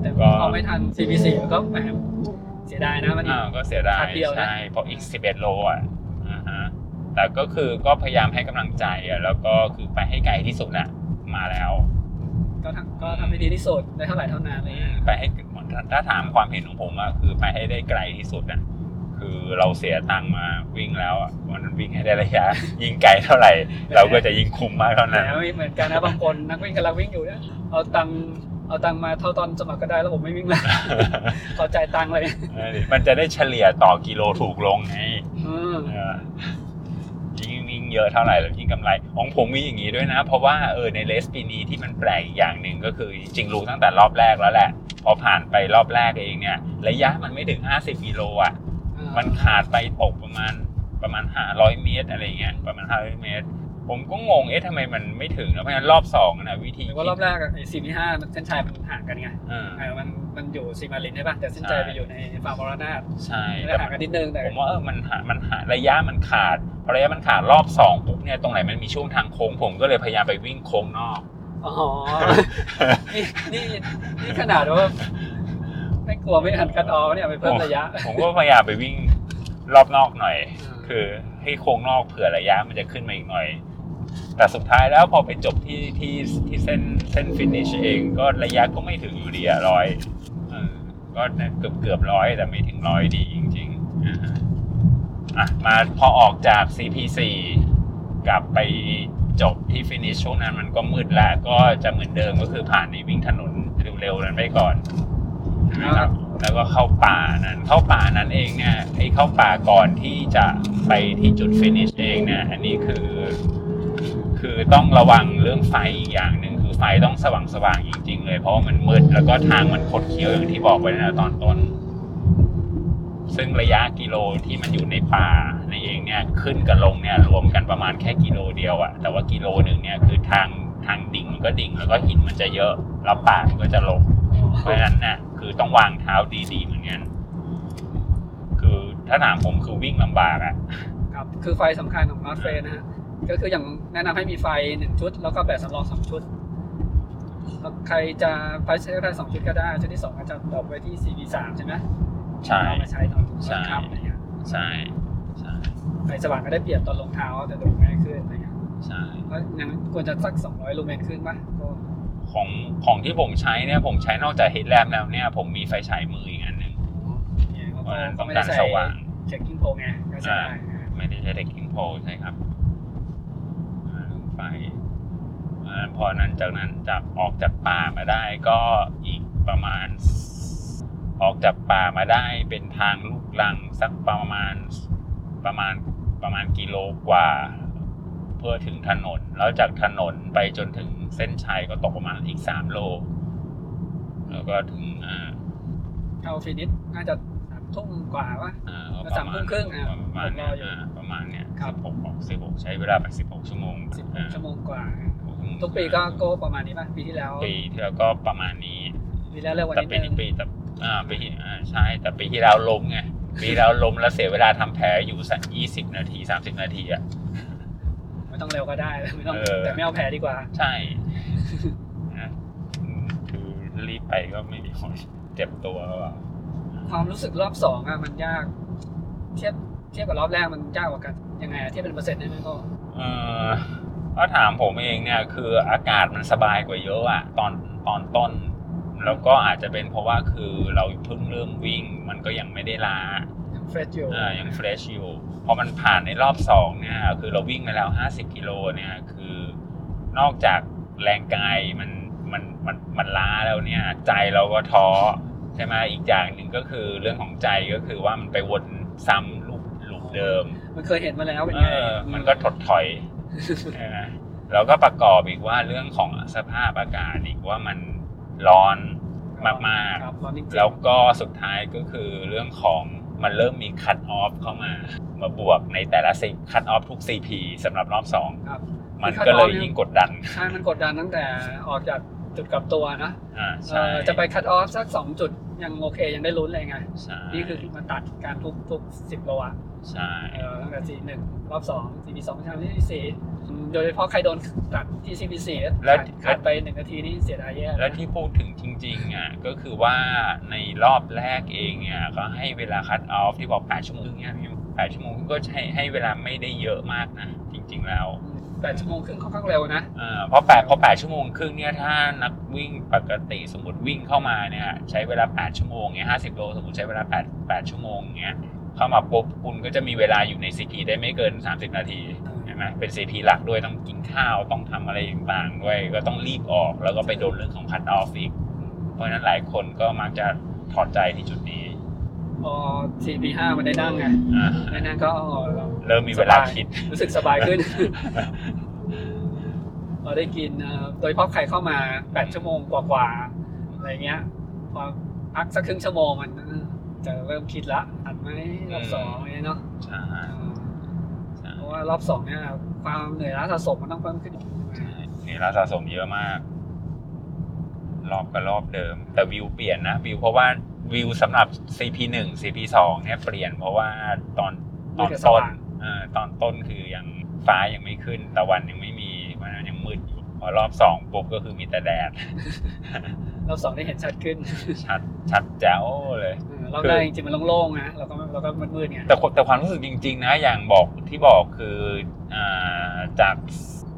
แต่
ก็
พอไม่ทัน CP4 ก็แหมเสียดายนะมันอีก
อ่าก็เสียดาย
ทันเดียวนะ
ใช่เพราะอีก 11 โลอะอ่าฮะแต่ก็คือก็พยายามให้กำลังใจอะแล้วก็คือไปให้ไกลที่สุดอะมาแล้ว
ก็ทำก็ทำให้ดีที่สุดได้เท่าไหร่เท่านั้นอะไรเลย
ไปให้ ถ้าถามความเห็นของผมอะคือไปให้ได้ไกลที่สุดอะคือเราเสียตังค์มาวิ่งแล้วอะวันนั้นวิ่งให้ได้ระยะยิ่งไกลเท่าไหร่ เราก็จะยิ่งคุ้มมากเท่า
แต่
นั้น
ไม่เหมือนกันนะบางคนนักวิ่งกำลังวิ่งอยู่เนี่ยเอาตังค์เอาตังค์มาเท่าตอนสมัครก็ได้แล้วผมไม่วิ่งแล้วขอจ่ายตังค์เลย
เออมันจะได้เฉลี่ยต่อกิโลถูกลงไง
อืม
เออยิ่งยิ่งเยอะเท่าไหร่แล้วยิ่งกำไรของผมมีอย่างนี้ด้วยนะ เพราะว่าเออในเลสปีนี้ที่มันแปลกอีกอย่างหนึ่งก็คือจริงๆรู้ตั้งแต่รอบแรกแล้วแหละ พอผ่านไปรอบแรกเองเนี่ยระยะมันไม่ถึง 50กิโลอะมันขาดไปตกประมาณประมาณ 500 เมตร อะไรเงี้ยประมาณ 500 เมตร ผมก็งงเอ๊ะทำไมมันไม่ถึงนะเพราะฉะนั้นรอบสองนะวิธี
หรือว่ารอบแรกอะไอ้ซีพีห้าเส้นชัยมันห่างกันไง
เออ
เออมันมันอยู่ซีมารินใช่ป่ะแต่เส้นชัยไปอยู่ในฟาร์มบรนาด
ใช่
มัน
แต่
ห่างกันนิดนึงแต่
ผมว่าเออมันหามันหาระยะมันขาดพอระยะมันขาดรอบสองปุ๊บเนี่ยตรงไหนมันมีช่วงทางโค้งผมก็เลยพยายามไปวิ่งโค้งนอก
อ๋อ นี่นี่นี่ขนาดว่าไม่กลัวไม่หันคัดออฟเนี่ยไปเพิ่มระยะ
ผมก็พยายามไปวิ่งรอบนอกหน่อย คือให้โค้งนอกเผื่อระยะมันจะขึ้นมาอีกหน่อย แต่สุดท้ายแล้วพอไปจบที่ที่ที่เส้นเส้นฟินิชเองก็ระยะก็ไม่ถึงอยู่ดีอะร้อยเออก็เกือบเกือบร้อยแต่ไม่ถึงร้อยดีจริงๆอ่าฮะอะมาพอออกจาก CP4 กลับไป จบที่ฟินิชช่วงนั้นมันก็มืดแล้วก็จะเหมือนเดิมก็คือผ่านในวิ่งถนนเร็วๆนั้นไปก่อนนะครับแล้วก็เข้าป่านั้น เข้าป่านั้นเองเนี่ยไอ้เข้าป่าก่อนที่จะไปที่จุดฟินิชเองเนี่ยอันนี้คือ คือต้องระวังเรื่องไฟอีกอย่างหนึ่งคือไฟต้องสว่างสว่างๆจริง ๆ เลย เพราะว่ามันมืดแล้วก็ทางมันคดเคี้ยวอย่างที่บอกไว้นะตอนต้น ซึ่งระยะกิโลที่มันอยู่ในป่า ในเองเนี่ยขึ้นกับลงเนี่ยรวมกันประมาณแค่กิโลเดียวอะแต่ว่ากิโลหนึ่งเนี่ยคือทางทางดิ่งมันก็ดิ่งแล้วก็หินมันจะเยอะแล้วป่ามันก็จะลงเพราะฉะนั้นเนี่ยคือต้องวางเท้าดีๆเหมือนกันคือถ้าถามผมคือวิ่งลำบากอะ
ครับคือไฟสำคัญของนอตเฟนะฮะก็คืออย่างแนะนำให้มีไฟหนึ่งชุด แล้วก็แบตสำรองสองชุดแล้วใครจะไฟใช้ได้สองชุดก็ได้ชุดที่สองอาจจะ drop ไว้ที่ CB สามใช่ไหม
ใช่
เอามาใช้ตอน
ใช่
ค่ำอะไรเงี้ย
ใช่ใช่
ไฟสว่างก็ได้เปรียบตอนลงเท้าแต่ดูง่ายขึ้นอะไรเงี้ย
ใช่
เพราะอย่างนั้นควรจะสัก 200ลูเมนขึ้นป่ะก็
ของของที่ผมใช้เนี่ยผมใช้นอกจาก headlamp แล้วเนี่ยผมมีไฟฉายมืออีกอันหนึ่ง
เนี่ยเขา
เพราะฉะนั้น
ก็
ต้อง
ไม่
กา
ได้
ร
ใส่
สว่าง
trekking pole ไงก็ใช้ได้นะ
ไม่ได้ใช้ trekking pole ใช่ครับอ่าไฟอ่าพอนั้นจากนั้นจากออกจากป่ามาได้ก็อีกประมาณ ออกจากป่ามาได้เป็นทางลูกลังสักประมาณ ประมาณประมาณกิโลกว่า เพื่อถึงถนน แล้วจากถนนไปจนถึงเส้นชัยก็ตกประมาณอีกสามโล แล้วก็ถึงอ่า
เข้าฟินิชน่าจะสามทุ่มกว่าปะ
อ่า
ก็สามทุ่มครึ่งอะ
ประมาณ
ผมร
เนี้
อยอยู่
อ่าประมาณเนี้ย
ครับ
สิบหกบอกสิบหกใช้เวลาไปสิบหกชั่วโมง
สิบห
อ่าก
ชั่วโมงกว่า
16ชั่วโมง
ทุกปีก็โก้ประมาณนี้ป่ะปีที่แล้ว
ปีที่แล้วก็ประมาณนี้
ปีแล้วเร็วกว่า
แต่
นิด
ปี
นึ
นี้
ง
ปีแต่อ่าปีที่อ่าใช่แต่ปีที่แล้วล้มไง ปีที่แล้วล้มแล้วเสียเวลาทำแผลอยู่สักยี่สิบนาทีสามสิบนาทีอะ
ไม่ต้องเร็วก็ได้ไม่ต้อง
เออ
แต่ไม่เอาแพ้ดีกว่า
ใช่นะอืมคือรีบไปก็ไม่มีคนเจ็บตัวหรือเปล่า
ความรู้สึกรอบสองอะมันยาก เทียบเทียบกับรอบแรกมันยากกว่ากันยังไงอะเทียบเป็นเปอร์เซ็นต์ได้ไหมก็
เออถ้าถามผมเองเนี่ยคืออากาศมันสบายกว่าเยอะอะตอนตอนต้น แล้วก็อาจจะเป็นเพราะว่าคือเราเพิ่งเริ่มวิ่งมัน ก็ยังไม่ได้ล้า
ยังเฟรชอยู่
อ่ายังเฟรชอยู่พอมันผ่านในรอบสองเนี่ยคือเราวิ่งมาแล้ว 50กิโลเนี่ยคือนอกจากแรงกายมันมันมันมันล้าแล้วเนี่ยใจเราก็ท้อใช่ไหมอีกอย่างหนึ่งก็คือเรื่องของใจก็คือว่ามันไปวนซ้ำลูปลูปเดิม
มันเคยเห็นมาแล้วเป็น
เอ
ไง
อมันก็ถดถอยใช่ไหมแล้วก็ประกอบอีกว่าเรื่องของสภาพอากาศอีกว่ามันร้อน มาก
ครับร้อนจริง
ๆ
ๆ
แล้วก็สุดท้ายก็คือเรื่องของมันเริ่มมีคัตออฟเข้ามา มาบวกในแต่ละสิคัตออฟทุก CP สำหรับรอบสอง
ครับ
มันก็เลยยิ่งกดดัน
ใช่มันกดดันตั้งแต่ออกจากจุดกลับตัวนะ
อ่า
เอ
ใช่
อจะไป cut off สักสองจุดยังโอเคยังได้ลุ้นเลยไง
ใช่
นี่คือมันตัดการทุกทุกสิบโลอะ
ใช่
เออตั้งแต่ CP หนึ่งรอบสอง CP สองสามที่สี่โดยเฉพาะใครโดนตัดที่ CP สี่ขาดไปหนึ่งนาทีนี่เสียดายแย่
แล้วที่พูดถึงจริงๆอะก็คือว่าในรอบแรกเองเนี่ยก็ให้เวลา cut off ที่บอก 8 ชั่วโมงเนี่ยพี่แปดชั่วโมงก็ใช้ให้เวลาไม่ได้เยอะมากนะ จริง ๆ แล้ว
แปดชั่วโมงครึ่งค่อนข้างเร็วนะ
เอ่อเพราะแปดพอแปดชั่วโมงครึ่งเนี่ยถ้านักวิ่งปกติสมมติวิ่งเข้ามาเนี่ยใช้เวลา 8 ชั่วโมงเนี่ยห้าสิบโลสมมติใช้เวลา 8 8 ชั่วโมงเนี่ย เข้ามาปุ๊บคุณก็จะมีเวลาอยู่ใน CP ได้ไม่เกิน 30 นาทีเห็นไหมเป็น CP หลักด้วยต้องกินข้าวต้องทำอะไรต่างๆด้วย ก็ต้องรีบออกแล้วก็ไปโดนเรื่องของคัตออฟอีก เพราะฉะนั้นหลายคนก็มักจะถอดใจที่จุดนี้
พอซีพีห้ามันได้นั่งไง
อ่า
ได้นั่งก็อ๋อ
เริ่มมีเวลาคิด
รู้สึกสบายขึ้นพอได้กินเอ่อโดยเฉพาะใครเข้ามาแปดชั่วโมงกว่าๆอะไรเงี้ยพอพักสักครึ่งชั่วโมงมัน จะเริ่มคิดละอัดไหมรอบสองอะไรเนาะ
ใช่ใช่
เพราะว่ารอบสองเนี่ยความเหนื่อยล้าสะสมมันต้องเพิ่มขึ้น
ใช่นี่เราสะสมเยอะมาก รอบกับรอบเดิม แต่วิวเปลี่ยนนะวิวเพราะว่าวิวสำหรับ CP1 CP2 เนี่ยเปลี่ยนเพราะว่าตอนตอนต้นเออตอนต้นคือยังฟ้ายังไม่ขึ้นตะวันยังไม่ อยู่พอรอบสองปุ๊บก็คือมีแต่แดด
รอบสองได้เห็นชัดขึ้น
ชัดชัดแจ๋วเลย
เออรอบแรกจริงๆมันโล่งๆนะเราก็เราก็มืดๆไง
แต่แต่ความรู้สึกจริง ๆ นะอย่างบอกที่บอกคืออ่าจาก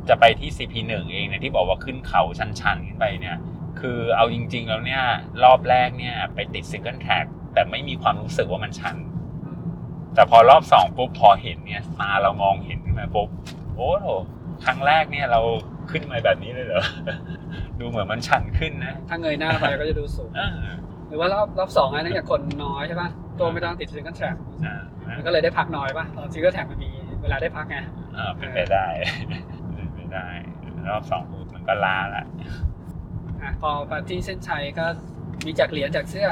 จะไปที่ CP1 เองเนี่ยที่บอกว่าขึ้นเขาชันๆขึ้นไปเนี่ยคือเอาจริง ๆ แล้วเนี่ยรอบแรกเนี่ยไปติด single track แต่ไม่มีความรู้สึกว่ามันชัน แต่พอรอบสองปุ๊บพอเห็นเนี่ยตาเรามองเห็นขึ้นมาปุ๊บโอ้โหครั้งแรกเนี่ยเรา ขึ้นมาแบบนี้เลยเหรอ ดูเหมือนมันชันขึ้นนะ
ถ้าเงยหน้าไปก็จะดูสูง
อ่า
หรือว่ารอบรอบสองอะเนื่องจากคนน้อยใช่ป่ะ ตัวไม่ต้องติด single track
อ่า
มันก็เลยได้พักน้อยป่ะตอน single track มันมีเวลาได้พักไง
อ่าเป็นไปได้เป็นไปได้ รอบสองปุ๊บมันก็ล้าละ
อะพอมาที่เส้นชัยก็มีจากเหรียญจากเสื้อ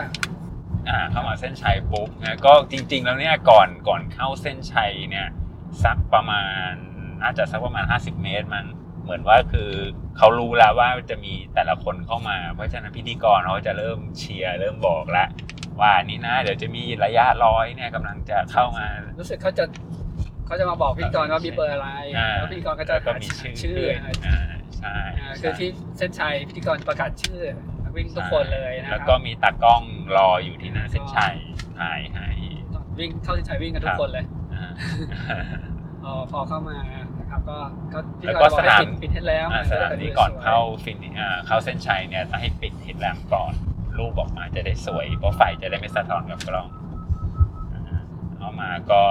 อ่าเข้ามาเส้นชัยปุ๊บนะก็จริง ๆ แล้วเนี่ยก่อนก่อนเข้าเส้นชัยเนี่ยสักประมาณน่าจะสักประมาณ 50 เมตรมัน เหมือนว่าคือเขารู้แล้วว่าจะมีแต่ละคนเข้ามา เพราะฉะนั้นพิธีกรเขาจะเริ่มเชียร์เริ่มบอกแล้วว่านี่นะ เดี๋ยวจะมีระยะร้อยเนี่ยกำลังจะเข้ามา
รู้สึกเขาจะเขาจะมาบอกพิธีกรว่ามีเบอร์อะไร
อ่า
แล้วพิธีกรก็จะ
แล้วก็
หา
มีชื่อ
ชื่อ
ด้วยอ่าใช่
อ่าคือที่เส้นชัยพิธีกรประกาศชื่อนักวิ่งทุกคนเลยนะค
แล้ว
รับ
ก็มีตากล้องรออยู่ที่หน้าเส้นชัยถ่ายให้
วิ่งเข้าเส้นชัยวิ่งกันทุกคนเลย
อ่า
อ๋อพอเข้ามานะ ครับนะครับก็ก็ที่
แล้วก็
เขาบอกให้
สนาม
ปิดปิดให้แล้ว
อ่าสนามที่ก่อนเข้าฟินอ่าเข้าเส้นชัยเนี่ยต้องให้ปิดเฮดแลมก่อนรูปออกมาจะได้สวยเพราะไฟจะได้ไม่สะท้อนกับกล้องอ่าเอามาก็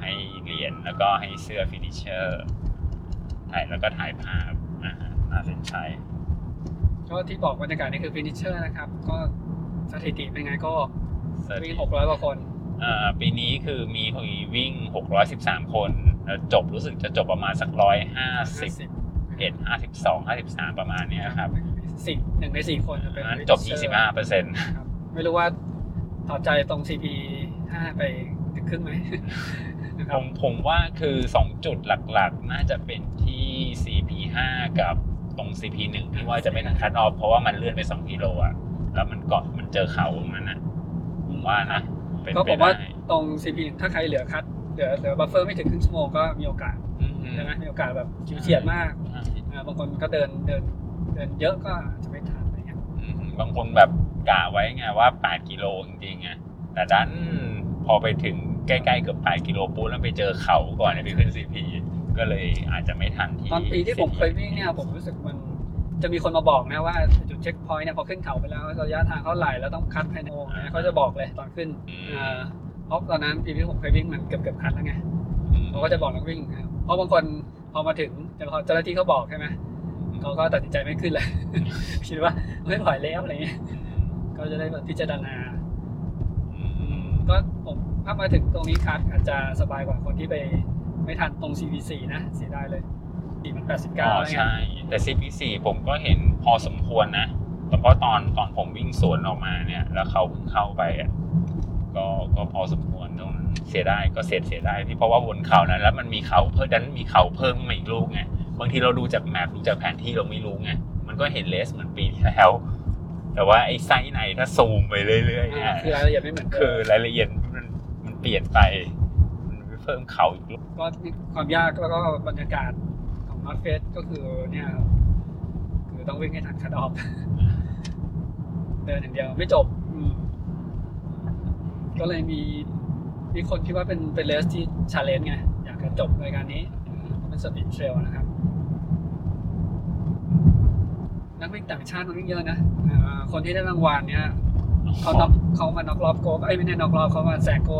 ให้เหรียญแล้วก็ให้เสื้อ finisher ถ่ายแล้วก็ถ่ายภาพอ่าหน้าเส้นชัย
ก็ที่บอกบรรยากาศนี่คือ finisher นะครับ ก็สถิติเป็นไงก็
สถิติ
วิ่ง600กว่าคน
อ่า ปีนี้คือมีวิ่ง 613 คนแล้วจบรู้สึกจะจบประมาณสักร้อยห้าสิบเอ็ดห้าสิบสองห้าสิบสามประมาณเนี้ยครับ
สิบหนึ่งในสี่คนจะเป็น
อันจบ25เปอร์เซ็นต์
ครับไม่รู้ว่าถอดใจตรง CP 5ไปถึงครึ่งไหมนะครับผ
มผมว่าคือ2จุดหลักๆ น่าจะเป็นที่ CP5 กับตรง CP1 ที่ว่าจะไม่ทัน cut off เพราะว่ามันเลื่อนไป2กิโลอะแล้วมันเกาะมันเจอเขาตรงนั้นนะผมว่านะ เป็น
ก็
ไป
ผมว่า
ได้
ตรง CP 1ถ้าใครเหลือ cut เหลือเหลือ buffer ไม่ถึงครึ่งชั่วโมงก็มีโอกาส
อืม
ใช่ไหมมีโอกาสแบบฉิวเฉียดมากอ่าบางคนก็เดินเดินเดินเยอะก็อาจจะไม่ทันอะไรเงี้ย
อืมบางคนแบบกะไว้ไงว่า 8 กิโลจริงๆไงแต่ดันพอไปถึงใกล้ๆเกือบ8กิโลปุ๊บแล้วไปเจอเขาก่อนเนี่ยไปขึ้น CP ก็เลยอาจจะไม่ทันที่
ตอนปีที่ผม
CP
เคยวิ่งเนี่ยผมรู้สึกมัน จะมีคนมาบอกนะว่าจุดเช็คพอยต์เนี่ยพอขึ้นเขาไปแล้วระยะทางเท่าไหร่แล้วต้องคัดภายในโมงเนี่ยเขาจะบอกเลยตอนขึ้น
อืม
อ่าเพราะตอนนั้นปีที่ผมเคยวิ่งมันเกือบเกือบคัดแล้วไงเขาก็จะบอกนักวิ่งนะครับเพราะบางคนพอมาถึงเจ้าหน้าที่เขาบอกใช่ไหมเขาก็ตัดสินใจไม่ขึ้นเลยคิดว่าไม่ไหวแล้วอะไรเงี้ยก็จะได้แบบพิจารณา
อืม
ก็ผมถ้ามาถึงตรงนี้คัดอาจจะสบายกว่าคนที่ไปไม่ทันตรง CVC นะเสียดายเลย ดีมัน89
อ๋อ
แล้วไง
ใช่ แต่ CP4 ผมก็เห็นพอสมควรนะแต่เพราะตอนตอนผมวิ่งสวนออกมาเนี่ย แล้วเขาเพิ่งเข้าไปอะก็ก็พอสมควรตรงนั้นเสียดายก็เสียดเสียดายที่เพราะว่าบนเขานั้นแล้วมันมีเขาเพิ่มดันมีเขาเพิ่มขึ้นมาอีกลูกไงบางทีเราดูจาก map ดูจากแผนที่เราไม่รู้ไงมันก็เห็น race เหมือนปีที่แล้วแต่ว่าไอ้ไซส์ไหนถ้าซูมไปเรื่อยๆเนี่ย
อ่าคือรายละเอียดไม่เหมือนเดิม
คือรายละเอียดมันมันเปลี่ยนไป มันเพิ่มเขาอีกลูก
ก็ความยากแล้วก็บรรยากาศ ของ North Face ก็คือเนี่ยคือต้องวิ่งให้ทัน cut offเดินอย่างเดียวไม่จบก็เลยมีมีคนคิดว่าเป็นเป็น race ที่ challenge ไง อยากจะจบรายการนี้เป็น speed trail นะครับ นักวิ่งต่างชาติมันวิ่งเยอะนะคนที่ได้รางวัลเนี่ยเขาน็อกเขามาน็อกรอบโกเอ้ไม่ได้น็อกรอบเขามาแซงโก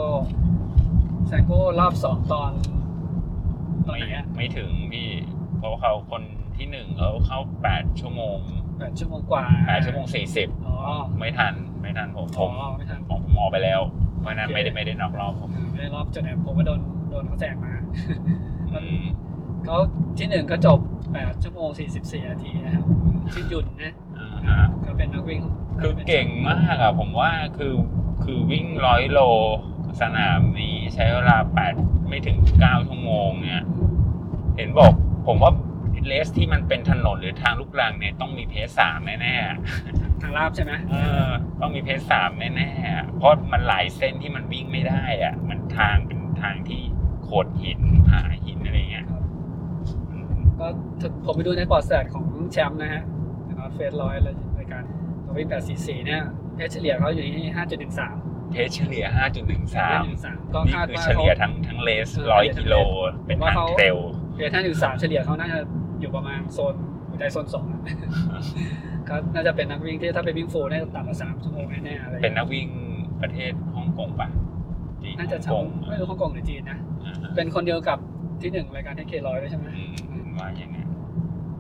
แซงโกรอบสองตอนตอน
ไห
นอะ
ไม่ถึงพี่ เพราะเขาคนที่หนึ่งเขาเข้าแปดชั่วโมง
แปดชั่วโมงกว่า
แปดชั่วโมงสี่สิบ
อ๋อ
ไม่ทันไม่ทันผมผ
อ๋อ
ม
ไม่ทัน
ผมผมออกไปแล้วเพราะฉะนั้นไม่ได้ไม่ได้นอกรอบผม
ไม่ได้รอบจนเนี่ยผมก็โดนโดนเขาแซงมา
อืม
เขาที่หนึ่งก็จบ8ชั่วโมง44นาทีนะครับชื่อหยุ่นนะ
อ่าฮะ
ก็เป็นนักวิ่ง
คือเก่งมากอะผมว่าคือคือวิ่งร้อยโลสนามนี้ใช้เวลาแปดไม่ถึงเก้าชั่วโมงเนี่ย เห็นบอก ผมว่าเลสที่มันเป็นถนนหรือทางลูกรังเนี่ยต้องมีเพสสามแน่ๆ
ทางลาบใช่ไหม
เออ ต้องมีเพจสามแน่ๆอะเพราะมันหลายเส้นที่มันวิ่งไม่ได้อะมันทางเป็นทางที่โขดหินผาหินอะไรเงี้ย
ครับ
อืม
ก็ถึงผมไปดูในปอร์ตแสตของแชมป์นะฮะนอตเฟสร้อยรายการตัววิ่ง844เนี่ยเพชเฉลี่ยเขาอยู่ที่5.13
เพจเฉลี่ย 5.13
5.13ก็
นี่
คาด
คือ
ว่า
เฉ
เขา
ลี่ยทั้งทั้งเลส
เออ
ร้อย
เฉลี่ยทั้ง
กิโล
เลส
เป็น
ผมว่า
ทาง
เขา
เทรล
เพช5.3เฉลี่ยเขาน่าจะอยู่ประมาณโซนหัวใจโซนสองอะก็น่าจะเป็นนักวิ่งที่ถ้าไปวิ่งฟูลเนี่ยต่ำกว่า3ชั่วโมงแน่ๆอะไรอย่าง
เป็น
เงี้ย
นักวิ่งประเทศฮ่องกงปะจีน
น่าจะ
ฮ่องกง
ทำไม่รู้ฮ่องกงหรือจีนนะ
อ่าฮะ
เป็นคนเดียวกับที่หนึ่งรายการเทคเคร้อยด้วยใช่ไหม
อืมว่าอย่างไง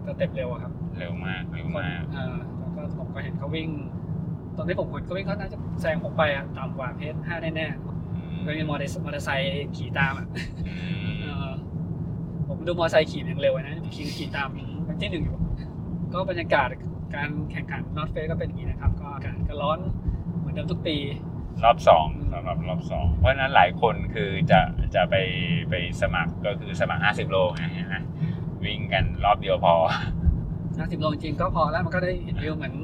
สเต็ปเร็วอะครับ
เร็วมากเร็วมาก
อ่าแล้วก็ผมก็เห็นเขาวิ่ง ตอนที่ผมเห็นเขาวิ่งเขาน่าจะแซงผมไปอะต่ำกว่าเพจห้าแน่
อืม
ๆก็มีมอเตอร์มอเตอร์ไซค์ขี่ตามอะ
อื
เอ
ม
อ ผมดูมอเตอร์ไซค์ขี่อย่างเร็วอะนะขี่ขี่ตามเป็นที่หนึ่งอยู่ ก็บรรยากาศการแข่งขันนอตเฟสก็เป็นอย่างนี้นะครับ ก็อากาศก็ร้อนเหมือนเดิมทุกปี
รอบสองสำหรับรอบสองเพราะฉะนั้นหลายคนคือจะจะไปไปสมัครก็คือสมัคร 50 โลไงเห็นไหมวิ่งกันรอบเดียวพอ
50โลจริงๆก็พอแล้วมันก็ได้เห็นวิวเหมือน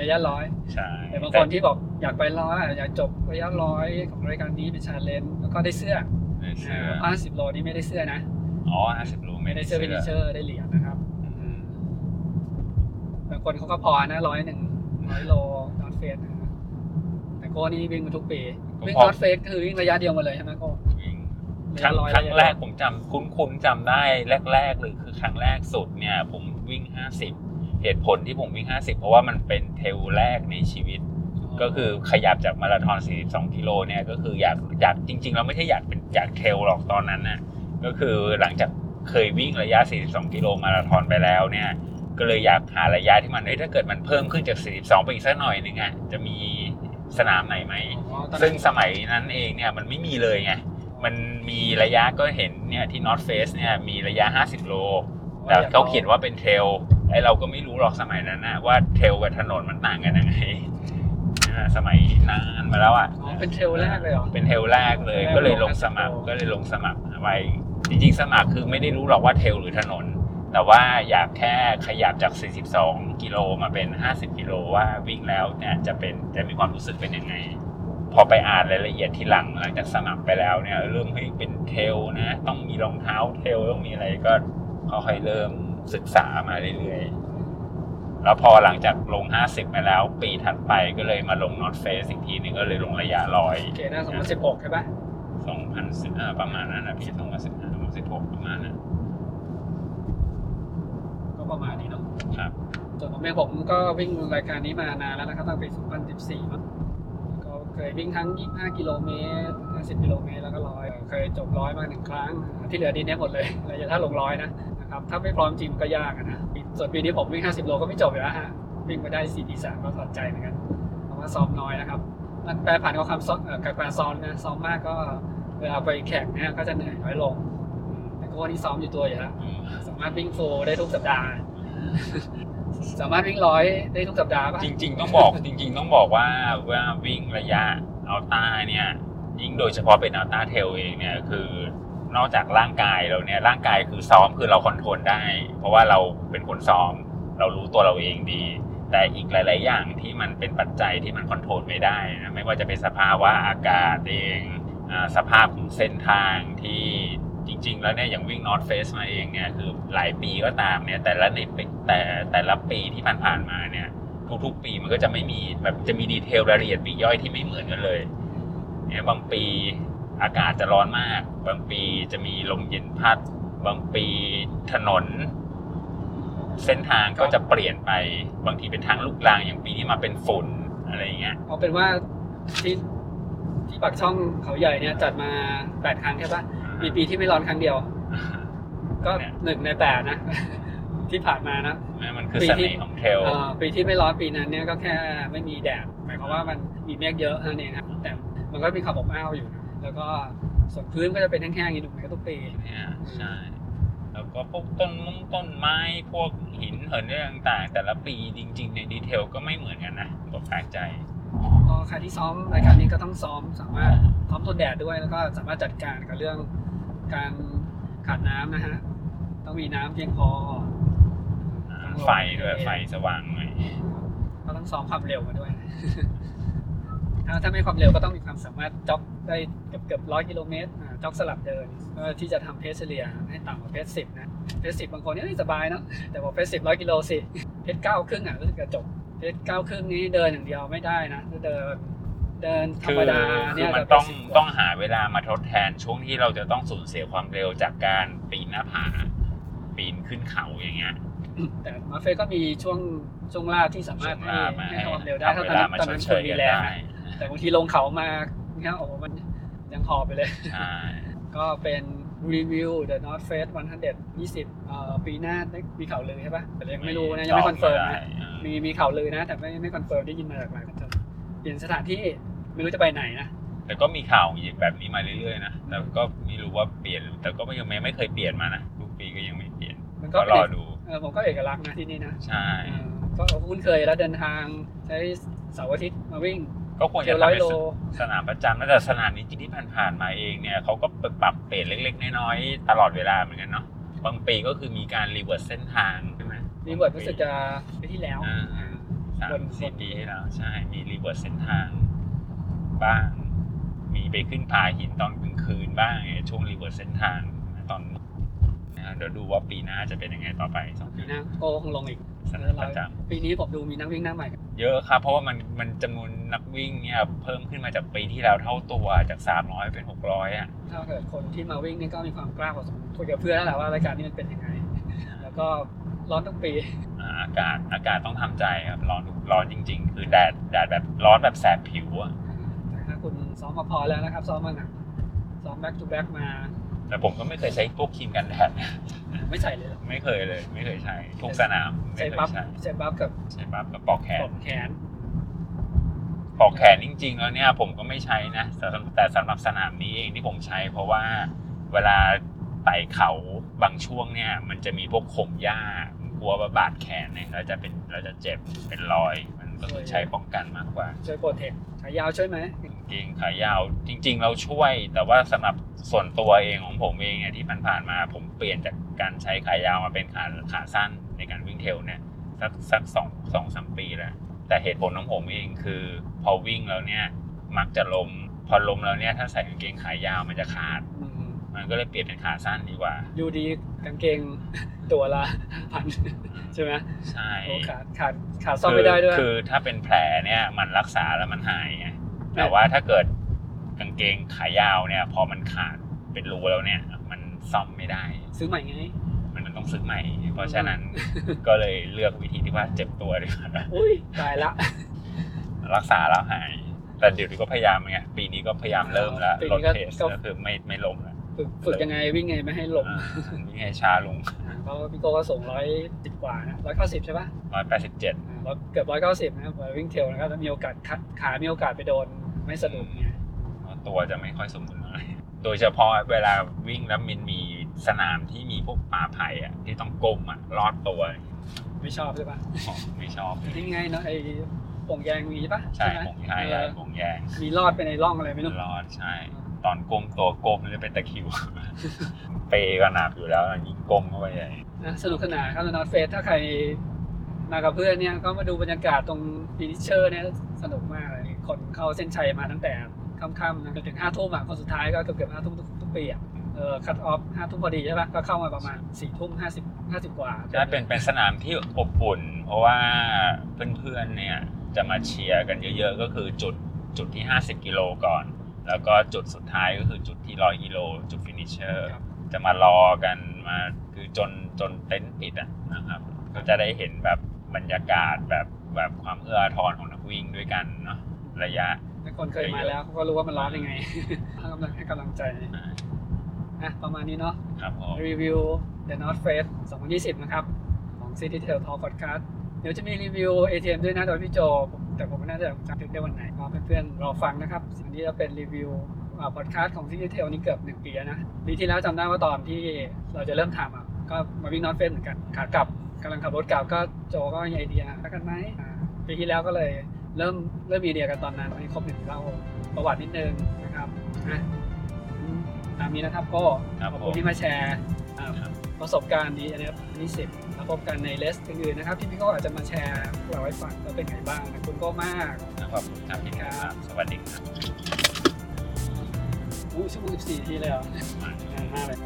ระยะร้อย
ใช่
แต่บางคนที่บอกอยากไปร้อยอะอยากจบระยะร้อยของรายการนี้เป็น challenge แล้วก็ได้เสื้อ
ได้เสื้อ
ห้าสิบโลนี่ไม่ได้เสื้อนะ
อ๋อ50โล
ไม่
ไม่
ได้
ได้
เสื้
เสื้
อ finisherร์ได้เหรียญนะครับบางคนเขาก็พอนะร้อยหนึ่งร้อยโล North Face แต่โก้นี่วิ่งมาทุกปี วิ่ง North Face คือวิ่งระยะเดียวมาเลยใช่ไหมโก้
วิ่งครั้ง
ร้อย
ครั้งแรกผมจำคุ้นๆจำได้แรกๆเลยคือครั้งแรกสุดเนี่ย ผมวิ่ง50เหตุผลที่ผมวิ่ง50เพราะว่ามันเป็นเทรลแรกในชีวิต ก็คือขยับจากมาราธอน42กิโลเนี่ยก็คืออยากอยากจริง ๆ เราไม่ใช่อยากเป็นอยากเทรลหรอกตอนนั้นน่ะ ก็คือหลังจากเคยวิ่งระยะ 42 กิโลมาราธอนไปแล้วเนี่ย ก็เลยอยากหาระยะที่มันเอ้ยถ้าเกิดมันเพิ่มขึ้นจาก 42 ไปอีกสักหน่อยนึงอะจะมีสนามไหนไหม
อ๋อตอนนั้น
ซึ่งสมัยนั้นเองเนี่ยมันไม่มีเลยไง มันมีระยะก็เห็นเนี่ยที่ North Face เนี่ยมีระยะ 50 โล แต่เขาเขียนว่าเป็นเทรลไอเราก็ไม่รู้หรอกสมัยนั้นนะว่าเทรลกับถนนมันต่างกันยังไงอ่าสมัยนานมาแล้วอะ
อ๋อเป็นเทรลแรกเลยเหรอ
เป็นเทรลแรกเลย
แรก
ก็เลยลง
ลง
สมัคร
50โล
ก็เลยลงสมัครไว้ จริงๆสมัครคือไม่ได้รู้หรอกว่าเทลหรือถนน แต่ว่าอยากแค่ขยับจาก 42 กิโลมาเป็น 50 กิโลว่าวิ่งแล้วเนี่ยจะเป็นจะมีความรู้สึกเป็นยังไง พอไปอ่านรายละเอียดที่หลังหลังจากสมัครไปแล้วเนี่ยเริ่มให้ยเป็นเทลนะ ต้องมีรองเท้าเทลต้องมีอะไรก็ค่อยๆเริ่มศึกษามาเรื่อยๆ แล้วพอหลังจากลง 50ไปแล้ว ปีถัดไปก็เลยมาลง North Face อีกทีหนึงก็เลยลงระยะร้อย
โอเคนะ2016ใช่ปะ
2010อ่าประมาณนั้นนะพี่2015 2016ประมาณนั้น
ก็ประมาณนี้เนาะ
ครับ
ส่วนผมเองผมก็วิ่งรายการนี้มานานแล้วนะครับตั้งแต่ปี2014มั้งก็เคยวิ่งทั้ง25กิโลเมตร50กิโลเมตรแล้วก็ร้อยเคยจบร้อยมาหนึ่งครั้ง ที่เหลือดีเนี้ยหมดเลยระยะถ้าลงร้อยนะนะครับถ้าไม่พร้อมจริงมันก็ยากอะนะส่วนปีนี้ผมวิ่ง50โลก็ไม่จบอยู่แล้วฮะวิ่งไปได้4 3ก็ถอดใจเหมือนกันเพราะว่าซ้อมน้อยนะครับ มันแปรผันกับความซ้อมเอ่อกับการซ้อมนะซ้อมมากก็เวลาไปแข่งเนี่ยก็จะเหนื่อยน้อยลงอืมแต่ก็วันนี้ซ้อมอยู่ตัวอยู่แล้ว
อืม
สามารถวิ่ง full ได้ทุกสัปดาห์ สามารถวิ่งร้อยได้ทุกสัปดาห์ป่ะ
จริง ๆ ต้องบอกจริง ๆ ต้องบอกว่าว่าวิ่งระยะ ultra เนี่ยยิ่งโดยเฉพาะเป็น ultra trail เองเนี่ยคือนอกจากร่างกายเราเนี่ยร่างกายคือซ้อมคือเรา control ได้ เพราะว่าเราเป็นคนซ้อม เรารู้ตัวเราเองดี แต่อีกหลาย ๆ อย่างที่มันเป็นปัจจัยที่มัน control ไม่ได้นะไม่ว่าจะเป็นสภาวะอากาศเองสภาพของเส้นทางที่จริง ๆ แล้วเนี่ยอย่างวิ่ง North Face มาเองเนี่ยคือหลายปีก็ตามเนี่ยแต่ละในแต่แต่ละปีที่ผ่านๆมาเนี่ยทุกๆ ปีมันก็จะไม่มีแบบจะมีดีเทลรายละเอียดปีย่อยที่ไม่เหมือนกันเลยเนี่ยบางปีอากาศจะร้อนมาก บางปีจะมีลมเย็นพัด บางปีถนน เส้นทางก็จะเปลี่ยนไปบางทีเป็นทางลูกรังอย่างปีนี้มาเป็นฝุ่นอะไรอย่างเงี้ย
เอาเป็นว่าที่ที่ปากช่องเขาใหญ่เนี่ยจัดมาแปดครั้งใช่ปะมีปีที่ไม่ร้อนครั้งเดียว ก็
เนี่ย
หนึ่งในแปดนะ ที่ผ่านมานะ
นั่นมันคือ
ปี
เส
ที่
น่ห์ของเทรล
เอ่อปีที่ไม่ร้อนปีนั้นเนี่ยก็แค่ไม่มีแดดหมายความว่ามันมีเมฆเยอะเท่านั้นเองครับแต่มันก็มีความอบอ้าวอยู่นะแล้วก็ส่วนพื้นก็จะเป็นแห้งๆอย่างนี้ถูกไหมก็ทุกปี
เนี่ยใช่ แล้วก็พวกต้นมุ้งต้นไม้พวกหินเหินเรื่องต่างๆ แต่ละปีจริง ๆ ในดีเทลก็ไม่เหมือนกันนะผมแปลกใจ
ก็ใครที่ซ้อมรายการนี้ก็ต้องซ้อมสามารถซ้อมทนแดดด้วยแล้วก็สามารถจัดการกับเรื่องการขาดน้ำนะฮะต้องมีน้ำเพียงพอ
ไฟด้วยไฟสว่างหน่อย
ก็ต้องซ้อมความเร็วมาด้วย ถ้าถ้าไม่ความเร็วก็ต้องมีความสามารถจ็อกได้เกือบเกือบร้อยกิโลเมตรอ่าจ็อกสลับเดินเพื่อที่จะทำเพสเฉลี่ยให้ต่ำกว่าเพสสิบนะเพสสิบบางคนเนี่ยสบายเนาะแต่บอกเพสสิบร้อยกิโลสิเพสเก้าครึ่งอะรู้สึกจะจบเพสเก้าครึ่งนี้เดินอย่างเดียวไม่ได้นะถ้าเดินเดินธร
คื
รมดา
คื
เนี่
อยมัน
จะ
ต้อง
เป็น10
ต้องหาเวลามาทดแทนช่วงที่เราจะต้องสูญเสียความเร็วจากการปีนหน้าผาปีนขึ้นเขาอย่างเงี้ย
แต่มาเฟก็มีช่วงช่วงล่าที่สามารถให้
ช่วงล่ามา
ให้ความเร็วได้
ทำ
ถ้า
เว
ตอน
ลา
นั้น
มา
ตอน
ช
นั้
ด
น
เช
คุณ
ย
มี
กัน
แรง
ได้
นะ แต่บางทีลงเขามาเนี่ยโอ้โหมันยังหอบไปเลย
ใช่
ก็เป็นรีวิว The North Face 120เอ่อปีหน้าได้มีข่าวลือใช่ปะแต่ยังไม่รู้นะยังไม่ confirm
ได้
นะ
เออ
มีมีข่าวลือนะ แต่ไม่ไม่ confirm ได้ยินมาจากหลายคนเปลี่ยนสถานที่ไม่รู้จะไปไหนนะ
แต่ก็มีข่าวอย่างแบบนี้มาเรื่อยๆนะแต่ก็ไม่รู้ว่าเปลี่ยน แต่ก็ไม่ยังไม่เคยเปลี่ยนมานะทุกปีก็ยังไม่เปลี่ยน
มันก็
ก็รอดู
เออผมก็เอกลักษณ์นะที่นี่นะ
ใช่
เออก็คุ้นเคยแล้วเดินทางใช้เสาร์อาทิตย์มาวิ่ง
ก็ควร
เที่
จะ
ยวร้
ทำ
อย
เป็น
โล
สนามประจำนะแต่สนามนี้จริงที่ผ่านๆมาเองเนี่ยเขาก็ปรับเปลี่ยนเล็ก ๆ น้อยๆตลอดเวลาเหมือนกันเนาะบางปีก็คือมีการรีเวิร์สเส้นทางใช่ไหม
รีเวิร์ดรู้สึกจะไปที่แล้ว
อ่า
อ่า
สาม
บน
สี่ปีที่แล้วใช่มีรีเวิร์สเส้นทางบ้าง มีไปขึ้นผาหินตอนกลางคืนบ้างไงช่วงรีเวิร์สเส้นทางตอนนะ เดี๋ยวดูว่าปีหน้าจะเป็นยังไงต่อไปสอง
ปี
ปี
หน้าโกคงลงอีก
สนามประจ
ปีนี้ผมดูมีนักวิ่งหน้าใหม่ำ
เยอะครับ เพราะว่ามันมันจำนวนนักวิ่งเนี่ยเพิ่มขึ้นมาจากปีที่แล้วเท่าตัวจาก300เป็น600อะ
ถ้าเกิดคนที่มาวิ่งนี่ก็มีความกล้าพอสมควรคุยกับเพื่อนแล้วแหละว่ารายการนี้มันเป็นยังไง แล้วก็ร้อนทั้งปี
อ่าอากาศอากาศต้องทำใจครับร้อนร้อนจริง ๆ คือแดดแดดแบบร้อนแบบแสบผิวอะ
แต่ถ้าคุณซ้อมมาพอแล้วนะครับ ซ้อมมาหนักซ้อม back to back มา
แต่ผมก็ไม่เคยใช้พวกครีมกันแดดนะ
ไม่ใส่เลยเหรอ
ไม่เคยเลย ไม่เคยใช้ทุกสนามไม่
ใส่
เคย
ปั๊บ
ใช้
ใส่ปั๊บกับ
ใช้ปั๊บกับปอกแข
ป
น
ลอกแขน
ปอกแขนจริง ๆ แล้วเนี่ยผมก็ไม่ใช้นะแต่สำแต่สำหรับสนามนี้เองที่ผมใช้ เพราะว่าเวลาไต่เขาบางช่วงเนี่ย มันจะมีพวกขมหญ้ากลัวว่าบาดแขนเนี่ยเราจะเป็นเราจะเจ็บเป็นรอย มันก็คือใช้ป้องกันมากกว่า
ช่วยโปรเทคขายาวช่วยไหม
กางเกงขายาวจริง ๆ เราช่วย แต่ว่าสำหรับส่วนตัวเองของผมเองเนี่ยที่ผ่านๆมาผมเปลี่ยนจากการใช้ขายาวมาเป็นขาขาสั้นในการวิ่งเทรลเนี่ยสักสักสองสองสามปีแล้วแต่เหตุผลของผมเองคือ พอวิ่งแล้วเนี่ย มักจะล้มพอล้มแล้วเนี่ยถ้าใส่กางเกงขายาวมันจะขาด
อืม
มันก็เลยเปลี่ยนเป็นขาสั้นดีกว่า
ดูดีกางเกง ตัวละพันใช่ไหม
ใช่
โอ้ขาดขาดขาดซ่อมไม่ได้ด้วย
คือคือถ้าเป็นแผลเนี่ยมันรักษาแล้วมันหายไงแต่ว่าถ้าเกิดกางเกงขายาวเนี่ย พอมันขาดเป็นรูแล้วเนี่ย มันซ่อมไม่ได้
ซื้อใหม่ไง
มันมันต้องซื้อใหม่ เพราะฉะนั้นก็เลยเลือกวิธีที่ว่าเจ็บตัวดีกว่า
อุ้ยตายละ
รักษาแล้วหาย แต่เดี๋ยวนี้ก็พยายามไงปีนี้ก็พยายามเริ่มแล้ว
ปี
ล
นี้
ด
ก็
เพส
ก็
ก็คือไม่ไม่ล้มแล้ว
ฝึกฝึกยังไงวิ่งไงไม่ให้หลง
อ่าวิ่งให้ช้าลง
เพราะว่าพี่โก้ก็ส่งร้อยสิบกว่านะร้อยเก้าสิบใช่ปะ
ร้อยแปดสิบเจ็ด
อ่าร้อยเกือบร้อยเก้าสิบนะครับวิ่งเทรลนะครับแล้วมีโอกาสขาขามีโอกาสไปโดนไม่สะดุดไง
ตัวจะไม่ค่อยสมดุลอะไรโดยเฉพาะเวลาวิ่งแล้วมันมีสนามที่มีพวกป่าไผ่อะที่ต้องก้มอะลอดตัว
ไม่ชอบใช่ปะ
ไม่ชอบ
นี่ไงเนาะไอ้ป่งแยงมีปะ
ใช่
ไหม
ผมใช่
เอ
ใช่
อ
ผมแยง
มีรอดไปในร่องอะไรไม่รู้
ลอดใช่ ตอนก้มตัวก้มเลยเป็นตะคริว เป้ก็หนักอยู่แล้วยิ่งก้มเข้าไปใหญ่
นะสนุกสนานครับ North Face ถ้าใครมากับเพื่อนเนี่ยก็มาดูบรรยากาศตรง finisher เนี่ยสนุกมากเลยคนเข้าเส้นชัยมาตั้งแต่ค่ำๆนะจนถึงห้าทุ่มอะคนสุดท้ายก็เกือบเกือบห้าทุ่มทุกทุกปีอะเออ cut off ห้าทุ่มพอดีใช่ปะก็เข้ามาประมาณสี่ทุ่มห้าสิบห้าสิบกว่า
ใช่เป็นเป็นสนามที่อบอุ่น เพราะว่าเพื่อนๆเนี่ยจะมาเชียร์กันเยอะ ๆ ก็คือจุดจุดที่ 50 กิโลก่อน แล้วก็จุดสุดท้ายก็คือจุดที่100กิโลจุด finisher
ครับ
จะมารอกันมาคือจนจนเต็นท์ปิดอะนะครับก็จะได้เห็นแบบบรรยากาศแบบแบบความเอื้ออาทรของนักวิ่งด้วยกันเนาะระยะ
ถ้าคนเคยมาแล้วเขาก็รู้ว่ามันร้อนยังไงให้กำลังให้กำลังใจอะประมาณนี้เนาะ
ครับผม
รีวิว The North Face 2020 นะครับของ City Tail Talk Podcast เดี๋ยวจะมีรีวิว ATM ด้วยนะโดยพี่โจผมแต่ผมไม่แน่ใจจำถึงได้วันไหนก็เพื่อนๆรอฟังนะครับ สิ่งที่จะเป็นรีวิวพอดแคสต์ของ City Tail นี่เกือบหนึ่งปีแล้วนะปีที่แล้วจำได้ว่าตอนที่เราจะเริ่มทำอะก็มาวิ่ง North Face เหมือนกันขากลับกำลังขับรถกลับก็โจก็มีไอเดียแล้วกันไหมอ่าปีที่แล้วก็เลยเริ่มเริ่มมีไอเดียกันตอนนั้นให้ครบหนึ่งเล่าประวัตินิดนึงนะครับอะตามนี้นะครับก็
ครับ
ขอบ
ผ
คุณ
ม
ที่มาแชร์อ่า
ครับ
ประสบการณ์ดีนะครับนิสิตแล้ว พบกันในเลสอื่นๆนะครับ ที่พี่ก็อาจจะมาแชร์พวกเราให้ฟังว่าเป็นไงบ้างนะคุณก็มาก
นะบคุณครับพี่ครับสวัสดีครับ
อู้ชั่วโมง14ทีเลยเหรอนานมากเลย